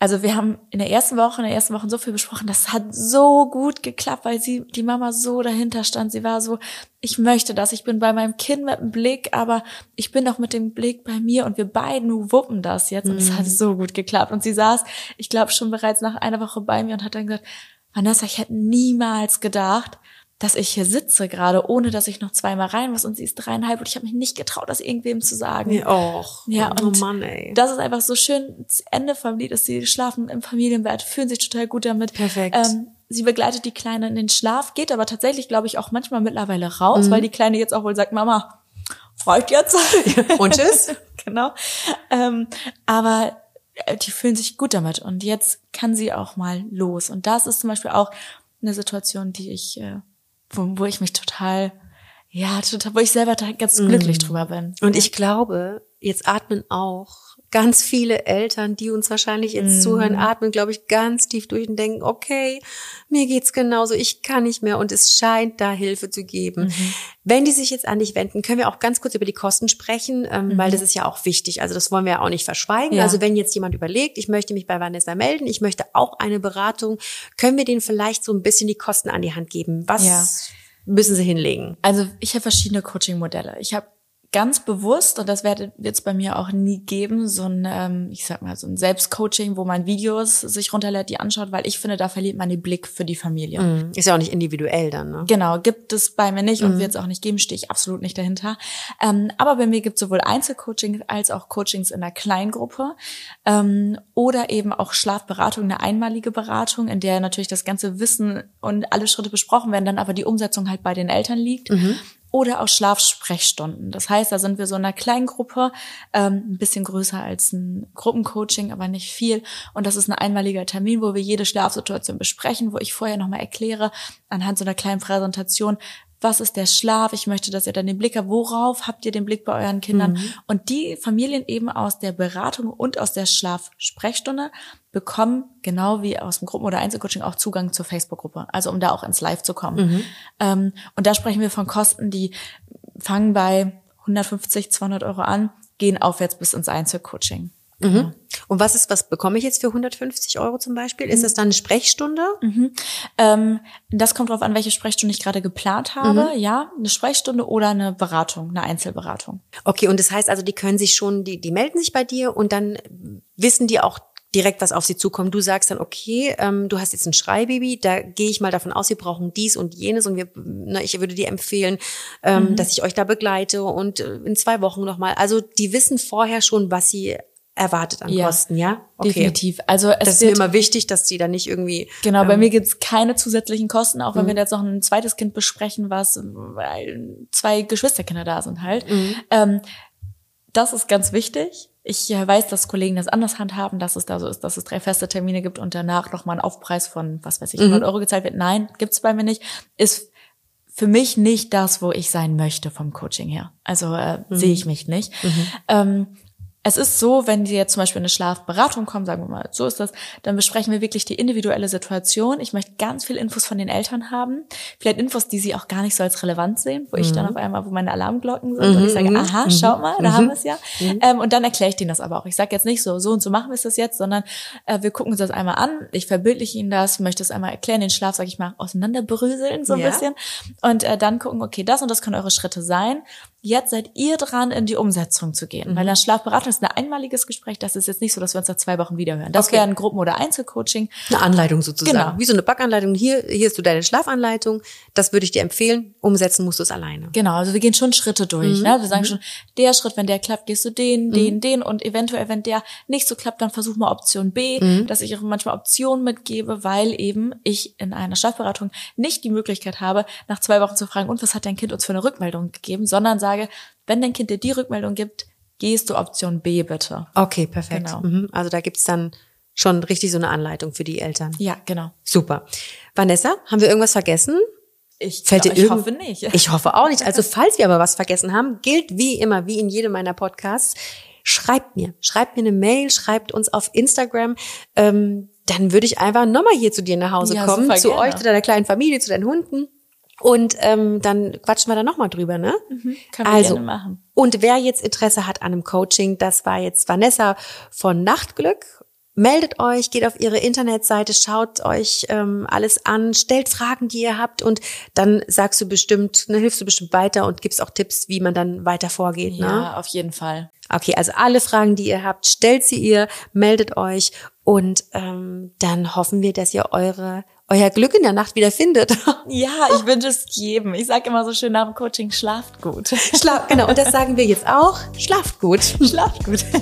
Speaker 2: also wir haben in der ersten Woche, in der ersten Woche so viel besprochen, das hat so gut geklappt, weil sie, die Mama so dahinter stand. Sie war so, ich möchte das, ich bin bei meinem Kind mit dem Blick, aber ich bin auch mit dem Blick bei mir und wir beiden wuppen das jetzt. Und es
Speaker 1: Mhm.
Speaker 2: hat so gut geklappt. Und sie saß, ich glaube, schon bereits nach einer Woche bei mir und hat dann gesagt, Vanessa, ich hätte niemals gedacht, dass ich hier sitze gerade, ohne dass ich noch zweimal rein muss und sie ist dreieinhalb und ich habe mich nicht getraut, das irgendwem zu sagen.
Speaker 1: Ja, och.
Speaker 2: Ja,
Speaker 1: oh
Speaker 2: und
Speaker 1: Mann, ey.
Speaker 2: das ist einfach so schön. Das Ende vom Lied ist, sie schlafen im Familienbett, fühlen sich total gut damit.
Speaker 1: Perfekt.
Speaker 2: Ähm, sie begleitet die Kleine in den Schlaf, geht aber tatsächlich, glaube ich, auch manchmal mittlerweile raus,
Speaker 1: Mhm.
Speaker 2: weil die Kleine jetzt auch wohl sagt, Mama, freut jetzt.
Speaker 1: Und tschüss.
Speaker 2: genau. Ähm, aber äh, die fühlen sich gut damit und jetzt kann sie auch mal los. Und das ist zum Beispiel auch eine Situation, die ich, äh, wo, wo ich mich total, ja, total, wo ich selber da ganz glücklich drüber bin.
Speaker 1: Und ich glaube, jetzt atmen auch ganz viele Eltern, die uns wahrscheinlich jetzt zuhören, atmen, glaube ich, ganz tief durch und denken, okay, mir geht's genauso, ich kann nicht mehr und es scheint da Hilfe zu geben. Wenn die sich jetzt an dich wenden, können wir auch ganz kurz über die Kosten sprechen, ähm, weil das ist ja auch wichtig. Also das wollen wir ja auch nicht verschweigen.
Speaker 2: Ja.
Speaker 1: Also wenn jetzt jemand überlegt, ich möchte mich bei Vanessa melden, ich möchte auch eine Beratung, können wir denen vielleicht so ein bisschen die Kosten an die Hand geben? Was
Speaker 2: Ja.
Speaker 1: müssen sie hinlegen?
Speaker 2: Also ich habe verschiedene Coaching-Modelle. Ich habe ganz bewusst, und das wird es bei mir auch nie geben, so ein, ähm, ich sag mal, so ein Selbstcoaching, wo man Videos sich runterlädt, die anschaut, weil ich finde, da verliert man den Blick für die Familie.
Speaker 1: Hm, Ist ja auch nicht individuell dann, ne?
Speaker 2: Genau, gibt es bei mir nicht und
Speaker 1: Mhm.
Speaker 2: wird es auch nicht geben, stehe ich absolut nicht dahinter. Ähm, aber bei mir gibt es sowohl Einzelcoachings als auch Coachings in einer Kleingruppe ähm, oder eben auch Schlafberatung, eine einmalige Beratung, in der natürlich das ganze Wissen und alle Schritte besprochen werden, dann aber die Umsetzung halt bei den Eltern liegt.
Speaker 1: Mhm.
Speaker 2: Oder auch Schlafsprechstunden. Das heißt, da sind wir so in einer kleinen Gruppe, ähm, ein bisschen größer als ein Gruppencoaching, aber nicht viel. Und das ist ein einmaliger Termin, wo wir jede Schlafsituation besprechen, wo ich vorher nochmal erkläre, anhand so einer kleinen Präsentation, was ist der Schlaf? Ich möchte, dass ihr dann den Blick habt. Worauf habt ihr den Blick bei euren Kindern? Mhm. Und die Familien eben aus der Beratung und aus der Schlafsprechstunde bekommen, genau wie aus dem Gruppen- oder Einzelcoaching, auch Zugang zur Facebook-Gruppe. Also um da auch ins Live zu kommen. Mhm. Ähm, und da sprechen wir von Kosten, die fangen bei 150, 200 Euro an, gehen aufwärts bis ins Einzelcoaching.
Speaker 1: Mhm. Genau. Und was ist, was bekomme ich jetzt für 150 Euro zum Beispiel? Ist mhm. das dann eine Sprechstunde?
Speaker 2: Mhm. Ähm, das kommt darauf an, welche Sprechstunde ich gerade geplant habe. Mhm. Ja, eine Sprechstunde oder eine Beratung, eine Einzelberatung.
Speaker 1: Okay, und das heißt also, die können sich schon, die, die melden sich bei dir und dann wissen die auch direkt, was auf sie zukommt. Du sagst dann, okay, ähm, du hast jetzt ein Schreibaby, da gehe ich mal davon aus, wir brauchen dies und jenes und wir, na, ich würde dir empfehlen, ähm, mhm. dass ich euch da begleite und äh, in zwei Wochen nochmal. Also die wissen vorher schon, was sie erwartet an ja, Kosten, ja?
Speaker 2: Okay. Definitiv. Also es
Speaker 1: das ist mir immer wichtig, dass die da nicht irgendwie.
Speaker 2: Genau, ähm, bei mir gibt's keine zusätzlichen Kosten, auch wenn mhm. wir jetzt noch ein zweites Kind besprechen, was weil zwei Geschwisterkinder da sind halt. Mhm. Ähm, das ist ganz wichtig. Ich äh, weiß, dass Kollegen das anders handhaben, dass es da so ist, dass es drei feste Termine gibt und danach nochmal ein Aufpreis von, was weiß ich, 100 mhm. Euro gezahlt wird. Nein, gibt's bei mir nicht. Ist für mich nicht das, wo ich sein möchte vom Coaching her. Also äh, mhm. sehe ich mich nicht. Mhm. Ähm, es ist so, wenn die jetzt zum Beispiel in eine Schlafberatung kommen, sagen wir mal, so ist das, dann besprechen wir wirklich die individuelle Situation. Ich möchte ganz viel Infos von den Eltern haben. Vielleicht Infos, die sie auch gar nicht so als relevant sehen, wo mhm. ich dann mhm. auf einmal, wo meine Alarmglocken sind mhm. und ich sage, mhm. aha, mhm. schaut mal, da haben wir es ja. Ähm, und dann erkläre ich denen das aber auch. Ich sage jetzt nicht so, so und so machen wir es das jetzt, sondern äh, wir gucken uns das einmal an. Ich verbildliche ihnen das, möchte es einmal erklären, den Schlaf, sage ich mal, auseinanderbröseln so ein ja. bisschen. Und äh, dann gucken, okay, das und das können eure Schritte sein jetzt seid ihr dran, in die Umsetzung zu gehen. Mhm. Weil das Schlafberatung ist ein einmaliges Gespräch. Das ist jetzt nicht so, dass wir uns nach zwei Wochen wiederhören. Das okay. wäre ein Gruppen- oder Einzelcoaching.
Speaker 1: Eine Anleitung sozusagen. Genau. Wie so eine Backanleitung. Hier, hier ist du deine Schlafanleitung. Das würde ich dir empfehlen. Umsetzen musst du es alleine.
Speaker 2: Genau. Also wir gehen schon Schritte durch. Mhm. Ne? Wir sagen mhm. schon, der Schritt, wenn der klappt, gehst du den, den, mhm. den. Und eventuell, wenn der nicht so klappt, dann versuch mal Option B, mhm. dass ich auch manchmal Optionen mitgebe, weil eben ich in einer Schlafberatung nicht die Möglichkeit habe, nach zwei Wochen zu fragen, und was hat dein Kind uns für eine Rückmeldung gegeben, sondern sage, wenn dein Kind dir die Rückmeldung gibt, gehst du Option B bitte.
Speaker 1: Okay, perfekt. Genau. Mhm. Also da gibt's dann schon richtig so eine Anleitung für die Eltern.
Speaker 2: Ja, genau.
Speaker 1: Super. Vanessa, haben wir irgendwas vergessen?
Speaker 2: Ich, Fällt glaub, dir ich hoffe nicht.
Speaker 1: Ich hoffe auch nicht. Also falls wir aber was vergessen haben, gilt wie immer, wie in jedem meiner Podcasts, schreibt mir, schreibt mir eine Mail, schreibt uns auf Instagram. Ähm, dann würde ich einfach nochmal hier zu dir nach Hause ja, kommen, zu gerne. euch, zu deiner kleinen Familie, zu deinen Hunden. Und ähm, dann quatschen wir da nochmal drüber, ne?
Speaker 2: Mhm, können wir also, gerne machen.
Speaker 1: Und wer jetzt Interesse hat an einem Coaching, das war jetzt Vanessa von Nachtglück. Meldet euch, geht auf ihre Internetseite, schaut euch ähm, alles an, stellt Fragen, die ihr habt und dann sagst du bestimmt, ne, hilfst du bestimmt weiter und gibst auch Tipps, wie man dann weiter vorgeht.
Speaker 2: Ne? Ja, auf jeden Fall.
Speaker 1: Okay, also alle Fragen, die ihr habt, stellt sie ihr, meldet euch und ähm, dann hoffen wir, dass ihr eure euer Glück in der Nacht wieder findet.
Speaker 2: Ja, ich wünsche es jedem. Ich sage immer so schön nach dem Coaching, schlaft gut.
Speaker 1: Schlaf, genau, und das sagen wir jetzt auch. Schlaft gut.
Speaker 2: Schlaft gut.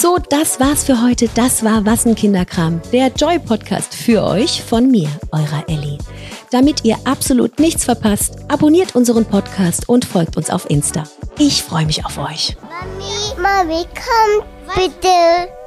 Speaker 1: So, das war's für heute. Das war Was ein Kinderkram, der Joy-Podcast für euch von mir, eurer Ellie. Damit ihr absolut nichts verpasst, abonniert unseren Podcast und folgt uns auf Insta. Ich freue mich auf euch.
Speaker 3: Mami, Mami, komm bitte.